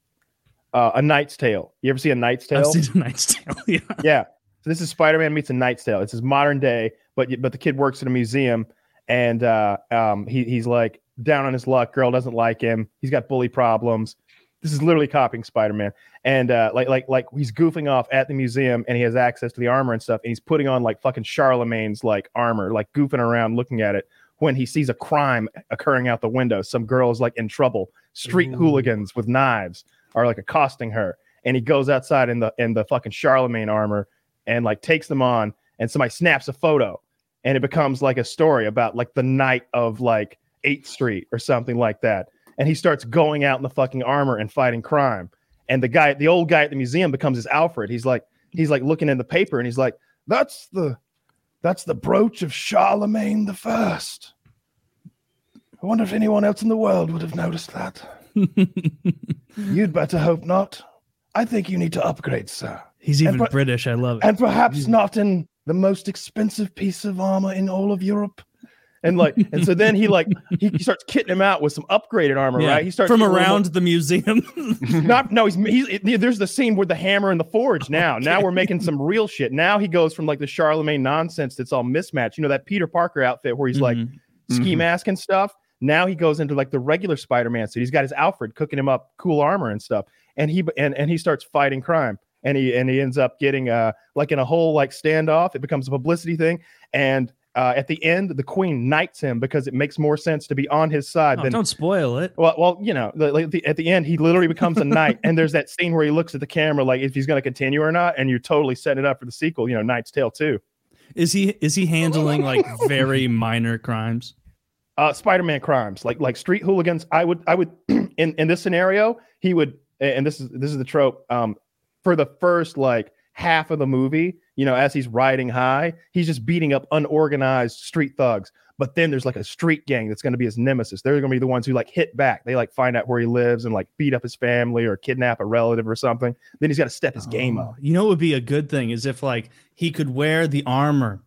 uh, a knight's tale. You ever see a knight's I've seen the Knight's Tale. Yeah. yeah. So this is Spider-Man meets a Knight's Tale. It's his modern day, but but the kid works at a museum, and uh, um, he he's like down on his luck. Girl doesn't like him. He's got bully problems. This is literally copying Spider-Man, and uh, like like like he's goofing off at the museum, and he has access to the armor and stuff, and he's putting on like fucking Charlemagne's like armor, like goofing around, looking at it. When he sees a crime occurring out the window, some girl's like in trouble. Street Ooh. hooligans with knives are like accosting her, and he goes outside in the in the fucking Charlemagne armor and like takes them on and somebody snaps a photo and it becomes like a story about like the night of like 8th Street or something like that. And he starts going out in the fucking armor and fighting crime. And the guy, the old guy at the museum becomes his Alfred. He's like, he's like looking in the paper and he's like, that's the that's the brooch of Charlemagne the First. I wonder if anyone else in the world would have noticed that. You'd better hope not. I think you need to upgrade, sir He's even but- British. I love it. and perhaps not in the most expensive piece of armor in all of Europe. And like, and so then he like he, he starts kitting him out with some upgraded armor, Yeah, right? He starts from getting a around the museum. not no, he's, he's it- there's the scene with the hammer and the forge. Now, now we're making some real shit. Now he goes from like the Charlemagne nonsense that's all mismatched. You know that Peter Parker outfit where he's like Mhm. ski Mhm. mask and stuff. Now he goes into like the regular Spider-Man suit. He's got his Alfred cooking him up cool armor and stuff. And he and, and he starts fighting crime. And he and he ends up getting uh like in a whole like standoff. It becomes a publicity thing. And uh, at the end, the queen knights him because it makes more sense to be on his side Oh, than don't spoil it. well, well, you know, like the, at the end, he literally becomes a knight, and there's that scene where he looks at the camera like if he's going to continue or not, and you're totally setting it up for the sequel. You know, Knight's Tale too. Is he is he handling like very minor crimes? uh Spider-Man crimes, like like street hooligans. I would I would in in this scenario, he would and and this is this is the trope. Um, for the first like half of the movie, you know, as he's riding high, he's just beating up unorganized street thugs. But then there's like a street gang that's going to be his nemesis. They're going to be the ones who like hit back. They like find out where he lives and like beat up his family or kidnap a relative or something. Then he's got to step his game Oh, up. You know, it would be a good thing is if like he could wear the armor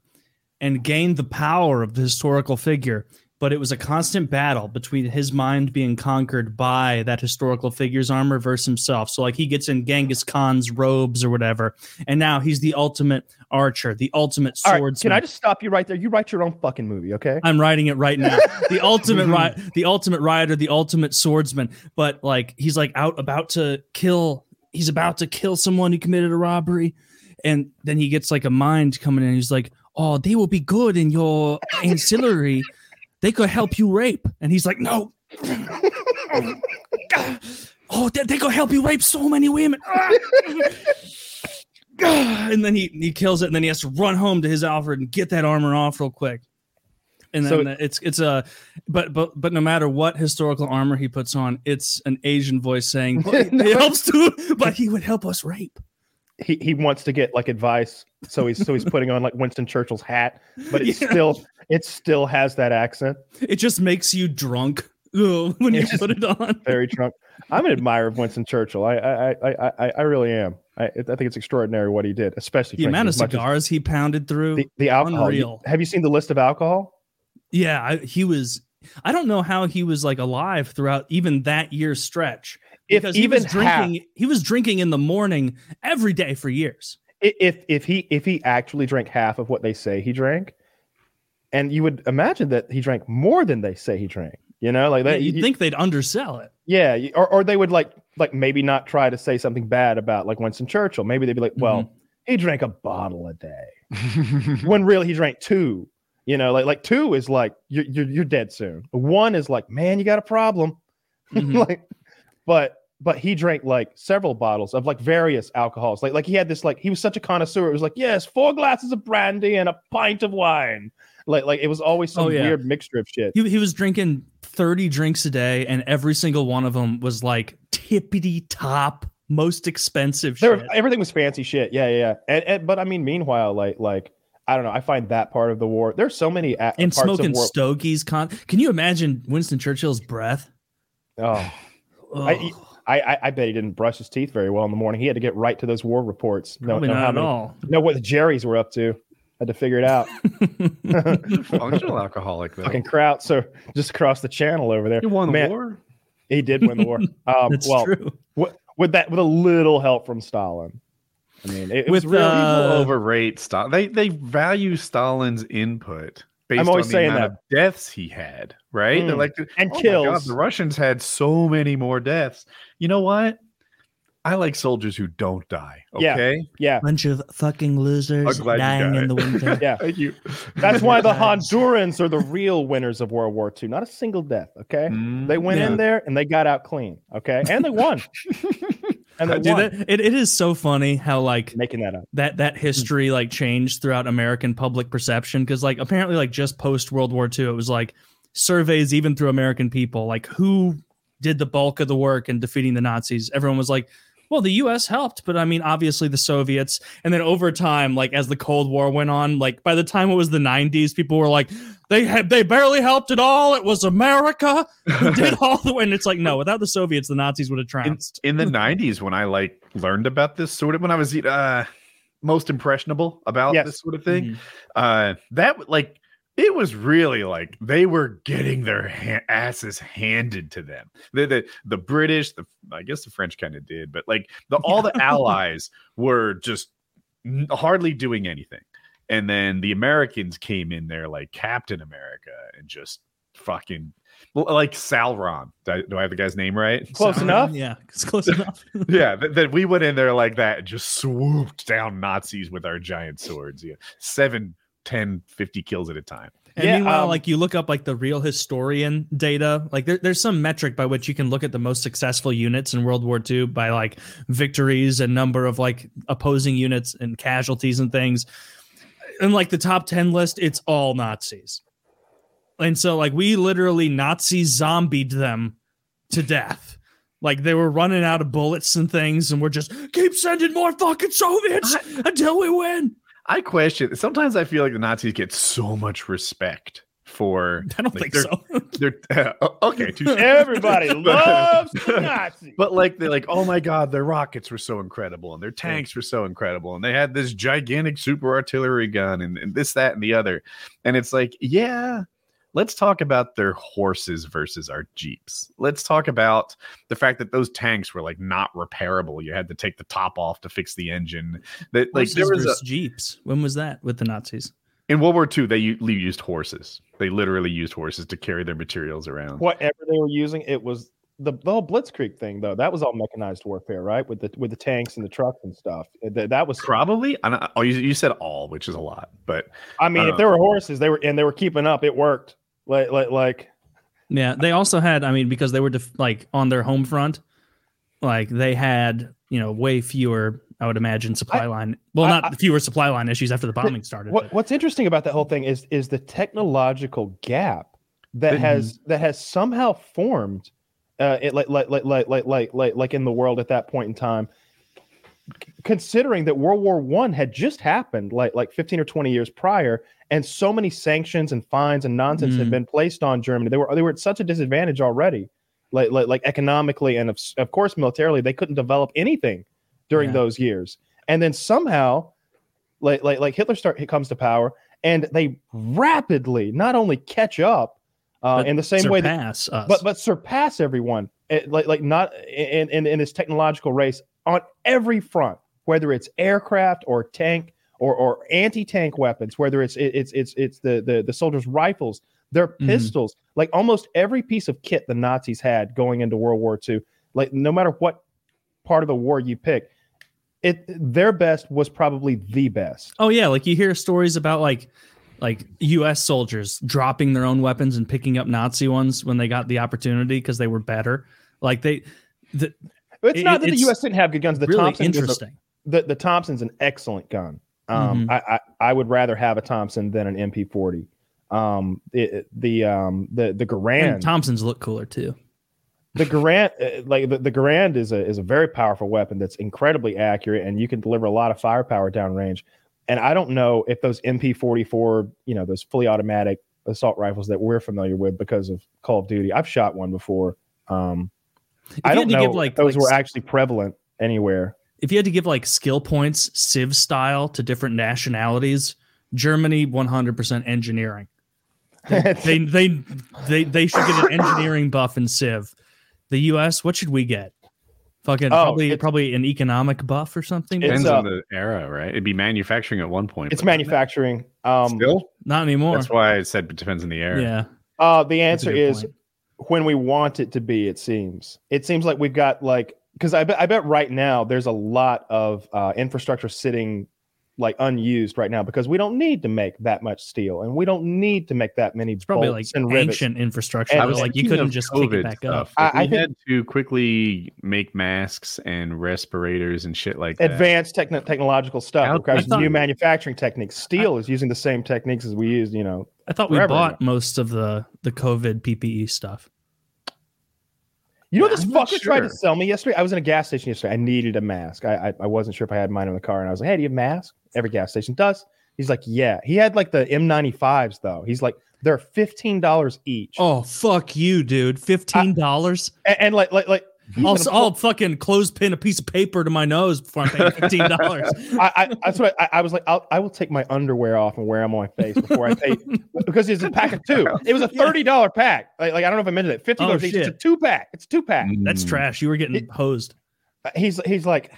and gain the power of the historical figure, but it was a constant battle between his mind being conquered by that historical figure's armor versus himself. So like he gets in Genghis Khan's robes or whatever, and now he's the ultimate archer, the ultimate All right, swordsman. can I just stop you right there? You write your own fucking movie, okay? I'm writing it right now. The ultimate ri- the ultimate rider, the ultimate swordsman. But like he's like out about to kill. He's about to kill someone who committed a robbery, and then he gets like a mind coming in. He's like, "Oh, they will be good in your ancillary. They could help you rape." And he's like, "No." Oh, they, they could help you rape so many women. and then he, he kills it, and then he has to run home to his Alfred and get that armor off real quick. And So- then it's it's a but but but no matter what historical armor he puts on, it's an Asian voice saying "Well, it, it helps too, but he would help us rape. He he wants to get like advice, so he's so he's putting on like Winston Churchill's hat, but it Yeah. still it still has that accent. It just makes you drunk ugh, when you It's just put it on. Very drunk. I'm an admirer of Winston Churchill. I I I I, I really am. I, I think it's extraordinary what he did, especially The frankly, amount of cigars he pounded through. the, the alcohol. You- have you seen the list of alcohol? Yeah, I, he was. I don't know how he was like alive throughout even that year stretch. If Because even he was drinking, he was drinking in the morning every day for years. if if he if he actually drank half of what they say he drank, and you would imagine that he drank more than they say he drank. You know, like that. You'd you- think they'd undersell it. yeah, or or they would like like maybe not try to say something bad about like Winston Churchill. Maybe they'd be like, well, Mm-hmm. he drank a bottle a day. when really he drank two. You know, like like two is like you're you're, you're dead soon. One is like, man, you got a problem. Mhm. like, but but he drank like several bottles of like various alcohols. Like like he had this like he was such a connoisseur. It was like yes, four glasses of brandy and a pint of wine. Like like it was always some Oh, yeah. weird mixture of shit. He, he was drinking 30 drinks a day, and every single one of them was like tippity top, most expensive There, shit. everything was fancy shit. Yeah, yeah. yeah. And, and but I mean, meanwhile, like like I don't know. I find that part of the war. There's so many a- and parts smoking of war. stogies. Con- Can you imagine Winston Churchill's breath? oh, I- I, I I bet he didn't brush his teeth very well in the morning. He had to get right to those war reports. Know, probably know not how at many, all. know what the Jerry's were up to. Had to figure it out. Functional alcoholic though. Fucking Kraut. So just across the channel over there. He won the Man, war. He did win the war. Um, That's well, true. With, with that, with a little help from Stalin. I mean, it, it was With, really. uh, overrate Stalin. They they value Stalin's input based I'm always on the saying amount of deaths he had. Right? They're Mm. like, and "Oh my God, kills. the Russians had so many more deaths. You know what? I like soldiers who don't die. Yeah. Okay. yeah, Bunch of fucking losers I'm glad you dying in it. the winter. yeah. Thank you. That's why the Hondurans are the real winners of World War II. Not a single death. Okay. Mm, They went Yeah. in there and they got out clean. Okay. And they won. and they Dude, that, it, it is so funny how like Making that up. that that hmm. history like changed throughout American public perception because like apparently like just post World War II it was like surveys even through American people like who did the bulk of the work in defeating the Nazis? Everyone was like well the US helped but I mean obviously the Soviets and then over time like as the Cold War went on like by the time it was the 90s people were like they had they barely helped at all it was America who did all the way and it's like no without the Soviets the Nazis would have in, trounced in the 90s when i like learned about this sort of when i was uh most impressionable about Yes. this sort of thing Mhm. uh that like it was really like they were getting their ha- asses handed to them the the, the british the i guess the french kind of did but like the all the allies were just n- hardly doing anything and then the americans came in there like captain america and just fucking like Sauron. Do I, do I have the guy's name right? Close Sauron, enough? yeah it's close enough yeah, that, that we went in there like that and just swooped down Nazis with our giant swords. Yeah. Seven, 10, 50 kills at a time. And Yeah, meanwhile, um, like you look up like the real historian data, like there, there's some metric by which you can look at the most successful units in World War II by like victories and number of like opposing units and casualties and things. And like the top 10 list, it's all Nazis. And so like we literally Nazi zombied them to death. Like they were running out of bullets and things, and we're just keep sending more fucking Soviets until we win. I question. Sometimes I feel like the Nazis get so much respect for. I don't like, think so. They're uh, okay. touche. Everybody loves the Nazis. But like they're like, oh my god, their rockets were so incredible and their tanks were so incredible, and they had this gigantic super artillery gun and, and this, that, and the other. And it's like, yeah, let's talk about their horses versus our jeeps. Let's talk about the fact that those tanks were like not repairable. You had to take the top off to fix the engine. That like Horses there was a, versus jeeps. When was that with the Nazis? in World War II, they used horses. They literally used horses to carry their materials around. Whatever they were using, it was the, the whole Blitzkrieg thing though. That was all mechanized warfare, right? With the with the tanks and the trucks and stuff. That, that was Probably. I don't, oh, you, you said all, which is a lot, but I mean, Uh, if there were horses, they were and they were keeping up. It worked. Like like like Yeah, they also had. I mean, because they were def- like on their home front, like they had you know way fewer. I would imagine supply line. Well, I- not fewer supply line issues after the bombing started. what what's interesting about that whole thing is is the technological gap that That- has that has somehow formed uh it, like, like like like like like like like in the world at that point in time considering that world war one had just happened like like 15 or 20 years prior and so many sanctions and fines and nonsense had Mm. been placed on germany they were they were at such a disadvantage already like like, like economically and of, of course militarily they couldn't develop anything during Yeah. those years and then somehow like like like hitler start he comes to power and they rapidly not only catch up uh, in the same way that surpass us. but but surpass everyone eh, like like not in, in in this technological race on every front whether it's aircraft or tank or or anti-tank weapons whether it's it's it's it's the the, the soldiers rifles their Mhm. pistols like almost every piece of kit the nazis had going into world war ii like no matter what part of the war you pick it their best was probably the best oh yeah, like you hear stories about like like U.S. soldiers dropping their own weapons and picking up Nazi ones when they got the opportunity because they were better. Like they, the, it's It- not that the us didn't have good guns the really thompson a- interesting. the the Thompson's an excellent gun. Um, Mhm. I, I I would rather have a Thompson than an MP40. Um, it, the um the the And Garand, Thompsons look cooler too. the Garand, uh, like the, the Garand is a is a very powerful weapon that's incredibly accurate, and you can deliver a lot of firepower downrange. And I don't know if those MP44, you know, those fully automatic assault rifles that we're familiar with because of Call of Duty. I've shot one before. Um, I don't know give, like- if those like were actually prevalent anywhere. If you had to give like skill points civ style to different nationalities germany 100% engineering they they they they should get an engineering buff in civ the us what should we get fucking Oh, probably probably an economic buff or something Depends uh, on the era, right? It'd be manufacturing at one point. it's but not manufacturing. Um, Still, not anymore that's why I said it depends on the era. yeah Uh, the answer is point. when we want it to be. It seems. It seems like we've got like because I bet I bet right now there's a lot of uh, infrastructure sitting like unused right now because we don't need to make that much steel and we don't need to make that many it's probably like bolts and rivets. ancient infrastructure And I was like you couldn't of just kick COVID it back up. I- If I think- had to quickly make masks and respirators and shit like that. Advanced techno- technological stuff How- requires thought- new manufacturing techniques. Steel is using the same techniques as we used, you know. i thought we bought ago. most of the the covid ppe stuff You know, this I'm fucker tried to sell me yesterday. I was in a gas station yesterday. I needed a mask. I, I I wasn't sure if I had mine in the car, and I was like, "Hey, do you have a mask?" Every gas station does. He's like, "Yeah." He had like the N95s though. He's like, "They're fifteen dollars each." oh fuck you dude $15 and, and like like like I'll, gonna I'll fucking clothespin a piece of paper to my nose before I'm paying fifteen dollars. I, I that's what I, I was like. I'll, I will take my underwear off and wear them on my face before I pay because it's a pack of two. It was a thirty dollar pack. Like, like I don't know if I mentioned it. Fifty dollars Oh, each. It's a two pack. It's a two pack. That's Mm. trash. You were getting It- hosed. He's he's like,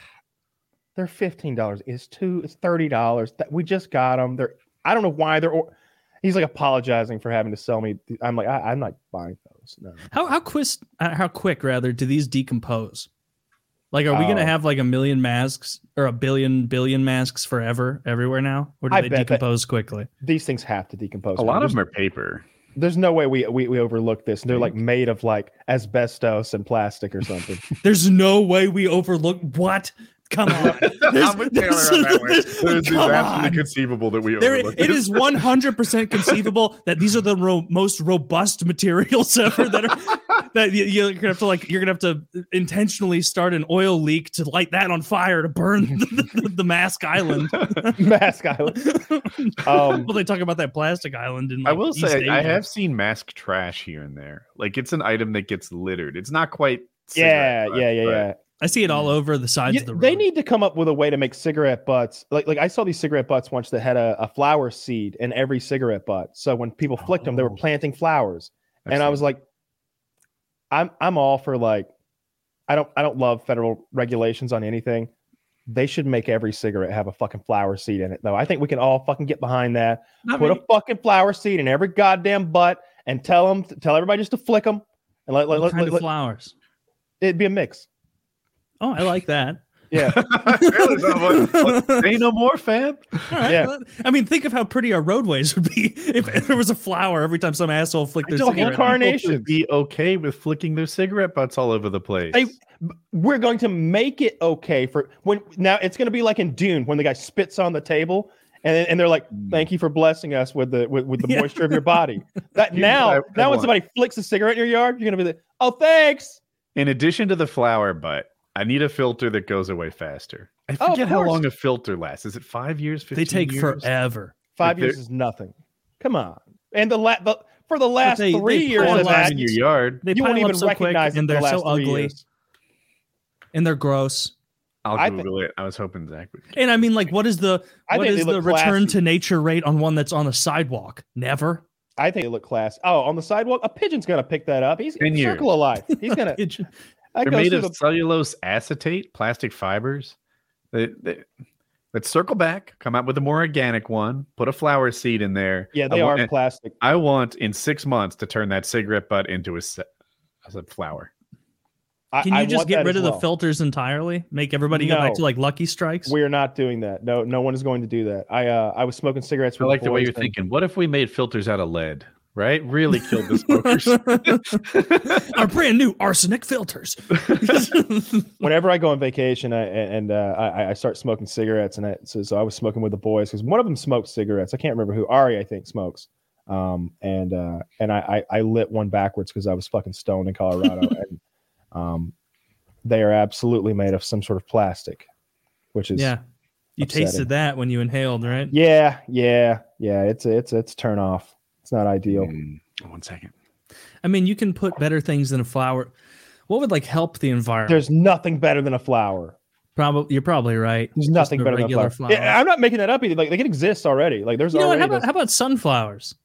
they're fifteen dollars. It's two. It's thirty dollars. That we just got them. They're. I don't know why they're. Or, he's like apologizing for having to sell me. I'm like, I, I'm not buying those. No. How how quick uh, how quick rather do these decompose? Like, are we Oh. gonna have like a million masks or a billion billion masks forever everywhere now, or do I they bet that- decompose quickly? These things have to decompose. A lot of them are paper. There's no way we, we we overlook this. They're like made of like asbestos and plastic or something. There's no way we overlook what. Come on, There's- I'm with Taylor on that one. there's- It's it's come absolutely on. conceivable that we There, overlook it this. is 100% conceivable that these are the ro- most robust materials ever that are that you, you're gonna have to like you're gonna have to intentionally start an oil leak to light that on fire to burn the, the, the mask island. Mask Island. Um, well, they talk about that plastic island in. I will East say I have seen mask trash here and there. Like it's an item that gets littered. It's not quite. yeah, cigarette yeah, yeah, butts, yeah. I see it all over the sides You- of the road. they need to come up with a way to make cigarette butts. Like, like I saw these cigarette butts once that had a, a flower seed in every cigarette butt. So when people flicked them, they were Oh. planting flowers. but- and I was like, I'm I'm all for like, I don't I don't love federal regulations on anything. They should make every cigarette have a fucking flower seed in it, though. I think we can all fucking get behind that. I Put a fucking flower seed in every goddamn butt and tell them, tell everybody just to flick them, and let, let, what let, kind let- of flowers. it'd be a mix. Oh, I like that. Yeah, Really, what- what- Say no more, fam. All right, Yeah. well, I mean, think of how pretty our roadways would be if, if there was a flower every time some asshole flicked their cigarette. want carnation. People should be okay with flicking their cigarette butts all over the place. Hey, we're going to make it okay for when now it's going to be like in Dune when the guy spits on the table and, and they're like, mm. "Thank you for blessing us with the with, with the Yeah. moisture of your body." That Here's now, what I- I when want. somebody flicks a cigarette in your yard, you're going to be like, "Oh, thanks." In addition to the flower butt, I need a filter that goes away faster. I Oh, forget how long a filter lasts. Is it five years? 15 They take years? forever. Five Like years is nothing. Come on, and the, la- the for the last they- three they years pile of them that, in your yard. They you pile won't even so recognize it and for the they're so last three ugly, years. and they're gross. I'll I thi- Google it. I was hoping Zach would. And I mean, like, what is the I what think is they the return classy. to nature rate on one that's on a sidewalk? Never. I think it look class. Oh, on the sidewalk, a pigeon's going to pick that up. He's Ten years. circle of life. He's going to. They're made of cellulose acetate, plastic fibers. They, they, let's circle back, come out with a more organic one, put a flower seed in there. Yeah, I they want- are plastic. I want in six months to turn that cigarette butt into a, as a flower. I- Can you I just get rid as of the filters entirely? Make everybody go back to like Lucky Strikes? We're not doing that. No, no one is going to do that. I uh, I was smoking cigarettes. I like the way you're and- thinking. What if we made filters out of lead? Right? Really killed the smokers. Our brand new arsenic filters. Whenever I go on vacation, I and uh, I, I start smoking cigarettes, and I so, so I was smoking with the boys because one of them smoked cigarettes. I can't remember who. Ari, I think, smokes. Um, and uh, and I, I I lit one backwards because I was fucking stoned in Colorado, and um, they are absolutely made of some sort of plastic, which is yeah. You upsetting. tasted that when you inhaled, right? yeah, yeah, yeah. It's a, it's it's turn off. It's not ideal. Mm, one second. I mean, you can put better things than a flower. What would like help the environment? There's nothing better than a flower. probably you're probably right. There's nothing better than a regular flower. Yeah, I'm not making that up either. Like, like it exists already. Like there's You know what? How about, how about sunflowers?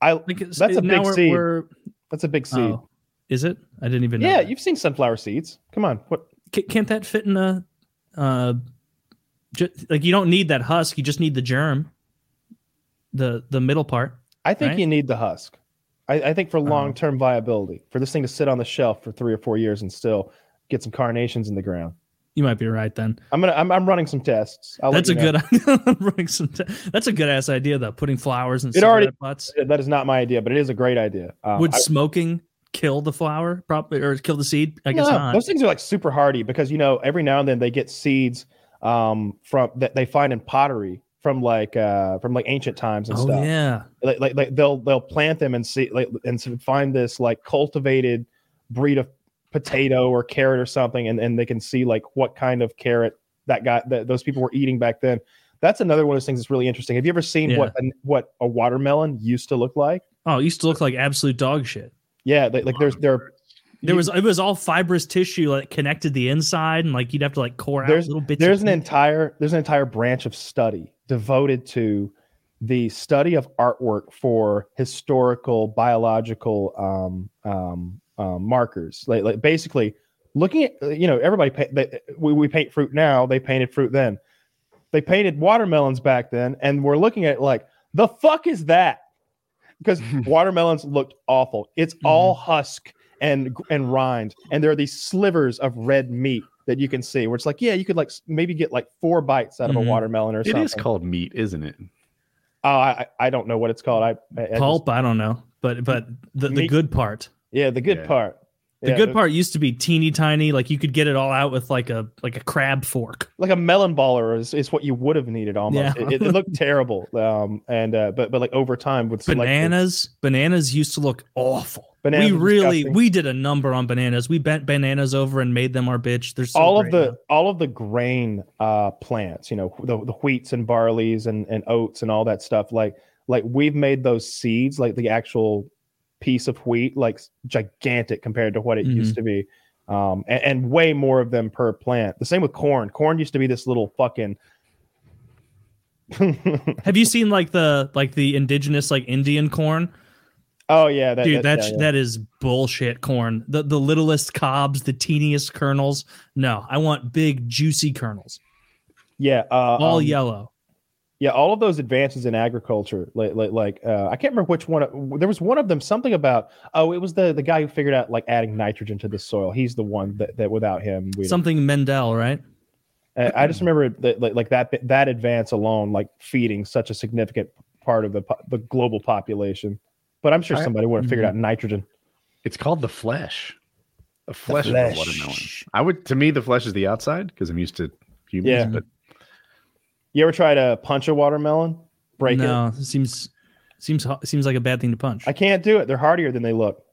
I Like That's a now big we're- seed. we're- that's a big seed. oh, is it? I didn't even. know yeah, that. you've seen sunflower seeds. Come on. What? Ca- can't that fit in a? Uh, ju- like you don't need that husk. You just need the germ. The the middle part. I think Right? you need the husk. I, I think for Oh. long term viability, for this thing to sit on the shelf for three or four years and still get some carnations in the ground. You might be right then. I'm gonna. I'm, I'm running some tests. I'll That's a know. good. I'm running some t- that's a good ass idea though. Putting flowers in It already- butts. That is not my idea, but it is a great idea. Um, Would I- smoking kill the flower? Probably or kill the seed? I guess No, not. Those things are like super hardy because you know every now and then they get seeds um, from that they find in pottery from like uh, from like ancient times and oh stuff. yeah. Like, like, like they'll they'll plant them and see like and find this like cultivated breed of potato or carrot or something, and, and they can see like what kind of carrot that guy that those people were eating back then. That's another one of those things that's really interesting. Have you ever seen Yeah. what a, what a watermelon used to look like? Oh, it used to look like absolute dog shit. Yeah, like, like there's there There You- was it was all fibrous tissue like connected the inside, and like you'd have to like core out little bits. there's an entire there's an entire branch of study devoted to the study of artwork for historical biological um, um, um, markers. Like, like basically looking at you know everybody pa- they, we, we paint fruit now they painted fruit then. They painted watermelons back then and we're looking at it like the fuck is that? Because watermelons looked awful. It's all husk and and rind and there are these slivers of red meat that you can see where it's like yeah you could like maybe get like four bites out of Mhm. a watermelon or It something It is called meat, isn't it? oh I, I I don't know what it's called i, I- I just- pulp. I don't know, but but the, the good part. yeah the good Yeah. part The Yeah, good part used to be teeny tiny, like you could get it all out with like a like a crab fork. like a melon baller is, is what you would have needed almost. Yeah. It, it looked terrible. Um, and uh, but but like over time with Bananas, bananas used to look awful. Bananas we really disgusting. we did a number on bananas. We bent bananas over and made them our bitch. There's so all of the now. all of the grain uh plants, you know, the, the wheats and barleys and, and oats and all that stuff. Like like we've made those seeds, like the actual piece of wheat, like gigantic compared to what it used to be. Um, and, and way more of them per plant. The same with corn. Corn used to be this little fucking. Have you seen like the like the indigenous like Indian corn? oh yeah, that, Dude, that- that's yeah, yeah. that is bullshit corn. The the littlest cobs, the teeniest kernels. No, I want big juicy kernels. yeah, uh, All um, yellow. Yeah, all of those advances in agriculture, like like, like uh, I can't remember which one. There was one of them, something about oh, it was the the guy who figured out like adding nitrogen to the soil. He's the one that, that without him, we Something Mendel, right? I I just remember that like, like that that advance alone, like feeding such a significant part of the po- the global population. But I'm sure I- somebody would have figured out nitrogen. It's called the flesh. The flesh, of flesh. the watermelon. I would to me the flesh is the outside because I'm used to humans. Yeah. But You ever try to punch a watermelon? Break it? no, seems seems seems like a bad thing to punch. I can't do it. They're hardier than they look.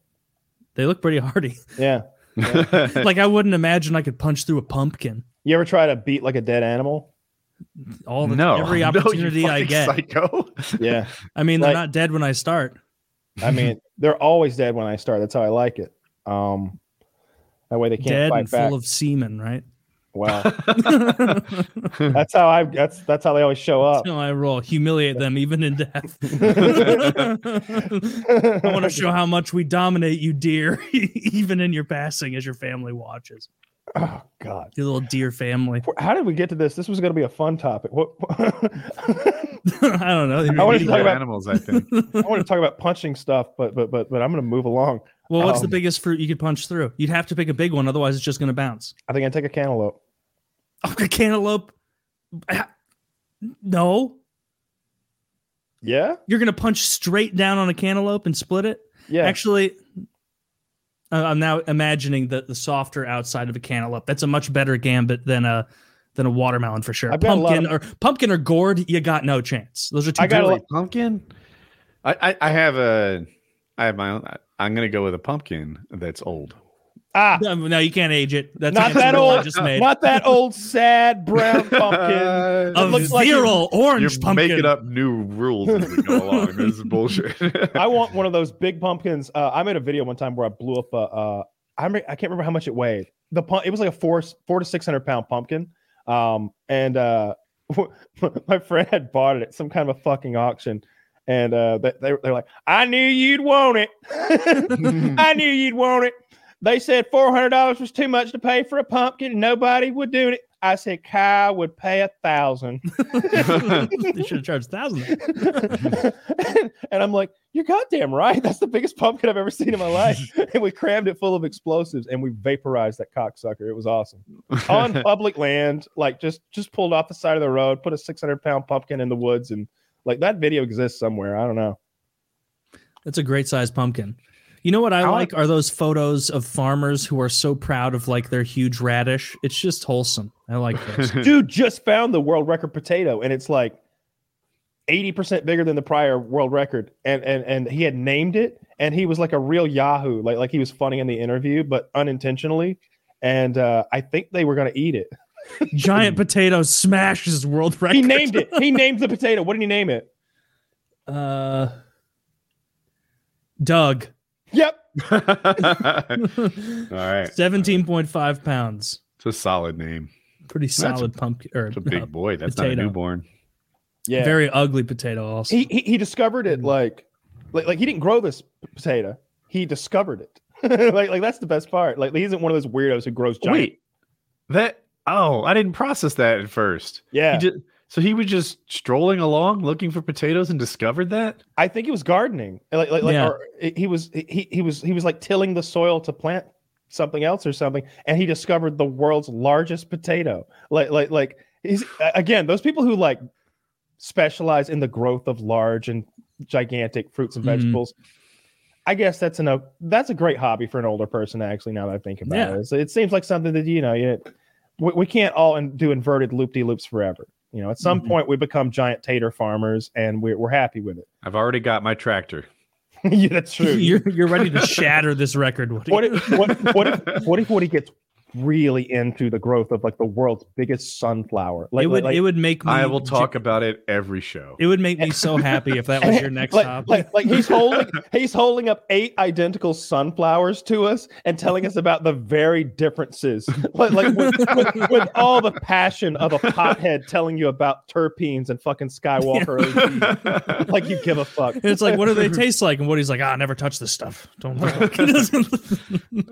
they look pretty hardy. Yeah. like I wouldn't imagine I could punch through a pumpkin. You ever try to beat like a dead animal? All the no, every no, opportunity I get. Psycho. Yeah. I mean, they're Like- not dead when I start. I mean, they're always dead when I start. That's how I like it. Um, that way they can't Dead fight and back. full of semen, right? Wow, that's how I. That's that's how they always show up. No, I roll. Humiliate them even in death. I want to show how much we dominate you, dear, even in your passing as your family watches. oh God, Your little dear family. how did we get to this? This was going to be a fun topic. What? I don't know. I wanted to talk about- animals. I think. I want to talk about punching stuff, but but but but I'm going to move along. Well, what's the Um, biggest fruit you could punch through? You'd have to pick a big one, otherwise it's just going to bounce. I think I take a cantaloupe. A cantaloupe? Ah, No, Yeah, you're going to punch straight down on a cantaloupe and split it. yeah. Actually, I- I'm now imagining the the softer outside of a cantaloupe. That's a much better gambit than a than a watermelon for sure. I've got a lot Pumpkin or pumpkin or gourd, you got no chance. Those are two. I got pumpkin. I, I I have a I have my own. I, I'm gonna go with a pumpkin that's old. Ah, No, no, you can't age it. That's Not that old. just made. not that old sad brown pumpkin. a It looks like you're- virile orange You're pumpkin. making up new rules as we go along. This is bullshit. I want one of those big pumpkins. Uh, I made a video one time where I blew up a. Uh, I re- I can't remember how much it weighed. The pump, it was like a four four to six hundred pound pumpkin. Um, and uh, my friend had bought it at some kind of a fucking auction, and uh, they they they're like, I knew you'd want it. I knew you'd want it. They said four hundred dollars was too much to pay for a pumpkin, and nobody would do it. I said Kyle would pay a thousand. they should have charged thousand. and I'm like, you're goddamn right. That's the biggest pumpkin I've ever seen in my life. and we crammed it full of explosives and we vaporized that cocksucker. It was awesome. On public land, like just just pulled off the side of the road, put a 600 pound pumpkin in the woods, and like that video exists somewhere. I don't know. That's a great sized pumpkin. You know what I I like like- are those photos of farmers who are so proud of like their huge radish. It's just wholesome. I like those. Dude just found the world record potato, and it's like 80% bigger than the prior world record. And and and he had named it, and he was like a real Yahoo, like like he was funny in the interview, but unintentionally. And uh, I think they were gonna eat it. Giant potato smashes world record. He named it. He named the potato. What did he name it? Uh, Doug, All Yep. All right. Seventeen point five pounds. it's a solid name. Pretty solid pumpkin. Or It's a no, big boy. That's not potato. a newborn. Yeah. very ugly potato. Also, he, he he discovered it like like like he didn't grow this potato. He discovered it. like like that's the best part. Like he isn't one of those weirdos who grows giant. Wait, that oh, I didn't process that at first. Yeah. He did, so he was just strolling along looking for potatoes and discovered that. I think he was gardening. Like like, like Yeah. or he was he he was he was like tilling the soil to plant something else or something and he discovered the world's largest potato. Like like like he's again those people who like specialize in the growth of large and gigantic fruits and Mhm. vegetables. I guess that's an that's a great hobby for an older person. Actually, now that I think about Yeah. it, So it seems like something that you know, you, we, we can't all in- do inverted loop de loops forever. You know, at some Mhm. point we become giant tater farmers, and we're we're happy with it. I've already got my tractor. yeah, that's true. you're you're ready to shatter this record. Woody. what if what, what if what if Woody gets really into the growth of like the world's biggest sunflower? Like, it would like, it would make me I will talk about it every show. It would make me so happy if that was your next like, hobby. like, like he's holding he's holding up eight identical sunflowers to us and telling us about the very differences like, like with, with, with all the passion of a pothead telling you about terpenes and fucking skywalker OG. like you give a fuck And it's like, what do they taste like? And Woody's like, ah, never touch this stuff. Don't.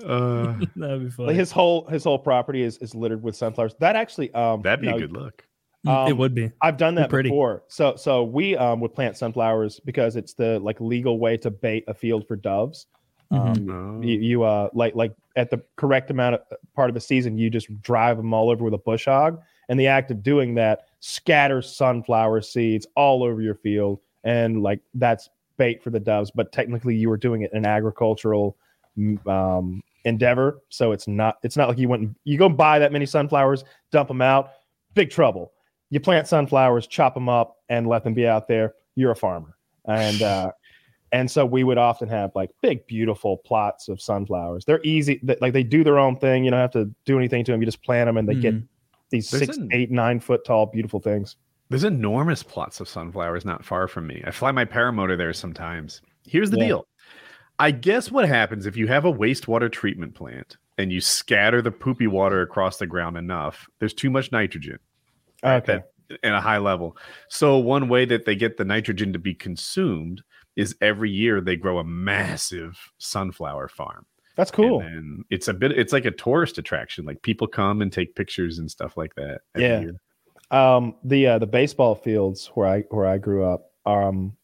Uh, That'd be funny. like his whole his whole property is, is littered with sunflowers that actually um that'd be no, a good look. it um, would be. I've done that pretty. before. So so we um would plant sunflowers because it's the like legal way to bait a field for doves. Mhm. Um, Oh. you, you uh like like at the correct amount of part of the season, you just drive them all over with a bush hog, and the act of doing that scatters sunflower seeds all over your field, and like that's bait for the doves. But technically, you were doing it in an agricultural mm, um, endeavor, so it's not it's not like you went and, you go buy that many sunflowers, dump them out, big trouble. You plant sunflowers, chop them up, and let them be out there. You're a farmer, and uh, and so we would often have like big, beautiful plots of sunflowers. They're easy, th- like they do their own thing. You don't have to do anything to them. You just plant them, and they get Mhm. these There's six, an- eight, nine foot tall, beautiful things. There's enormous plots of sunflowers not far from me. I fly my paramotor there sometimes. Here's the Yeah. deal. I guess what happens if you have a wastewater treatment plant and you scatter the poopy water across the ground enough, there's too much nitrogen Right, Okay, that- at a high level. So one way that they get the nitrogen to be consumed is every year they grow a massive sunflower farm. that's cool. And it's a bit it's like a tourist attraction. Like people come and take pictures and stuff like that. every Yeah. year. Um, the uh, the baseball fields where I where I grew up, um,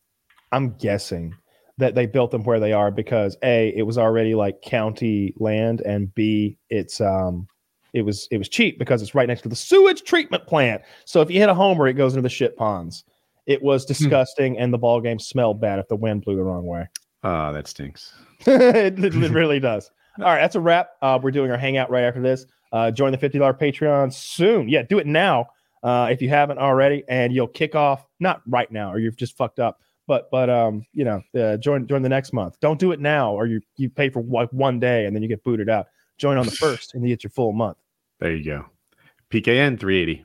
I'm guessing that they built them where they are because a it was already like county land, and b it's um it was it was cheap because it's right next to the sewage treatment plant. So if you hit a homer, it goes into the shit ponds. It was disgusting, and the ball game smelled bad if the wind blew the wrong way. Ah, that stinks. it, it really does. All right, that's a wrap. Uh, we're doing our hangout right after this. Uh, join the fifty dollar Patreon soon. Yeah, do it now uh, if you haven't already, and you'll kick off not right now, or you've just fucked up. But but um, you know, uh, join join the next month. Don't do it now, or you you pay for like one day and then you get booted out. Join on the first, and you get your full month. There you go. PKN 380.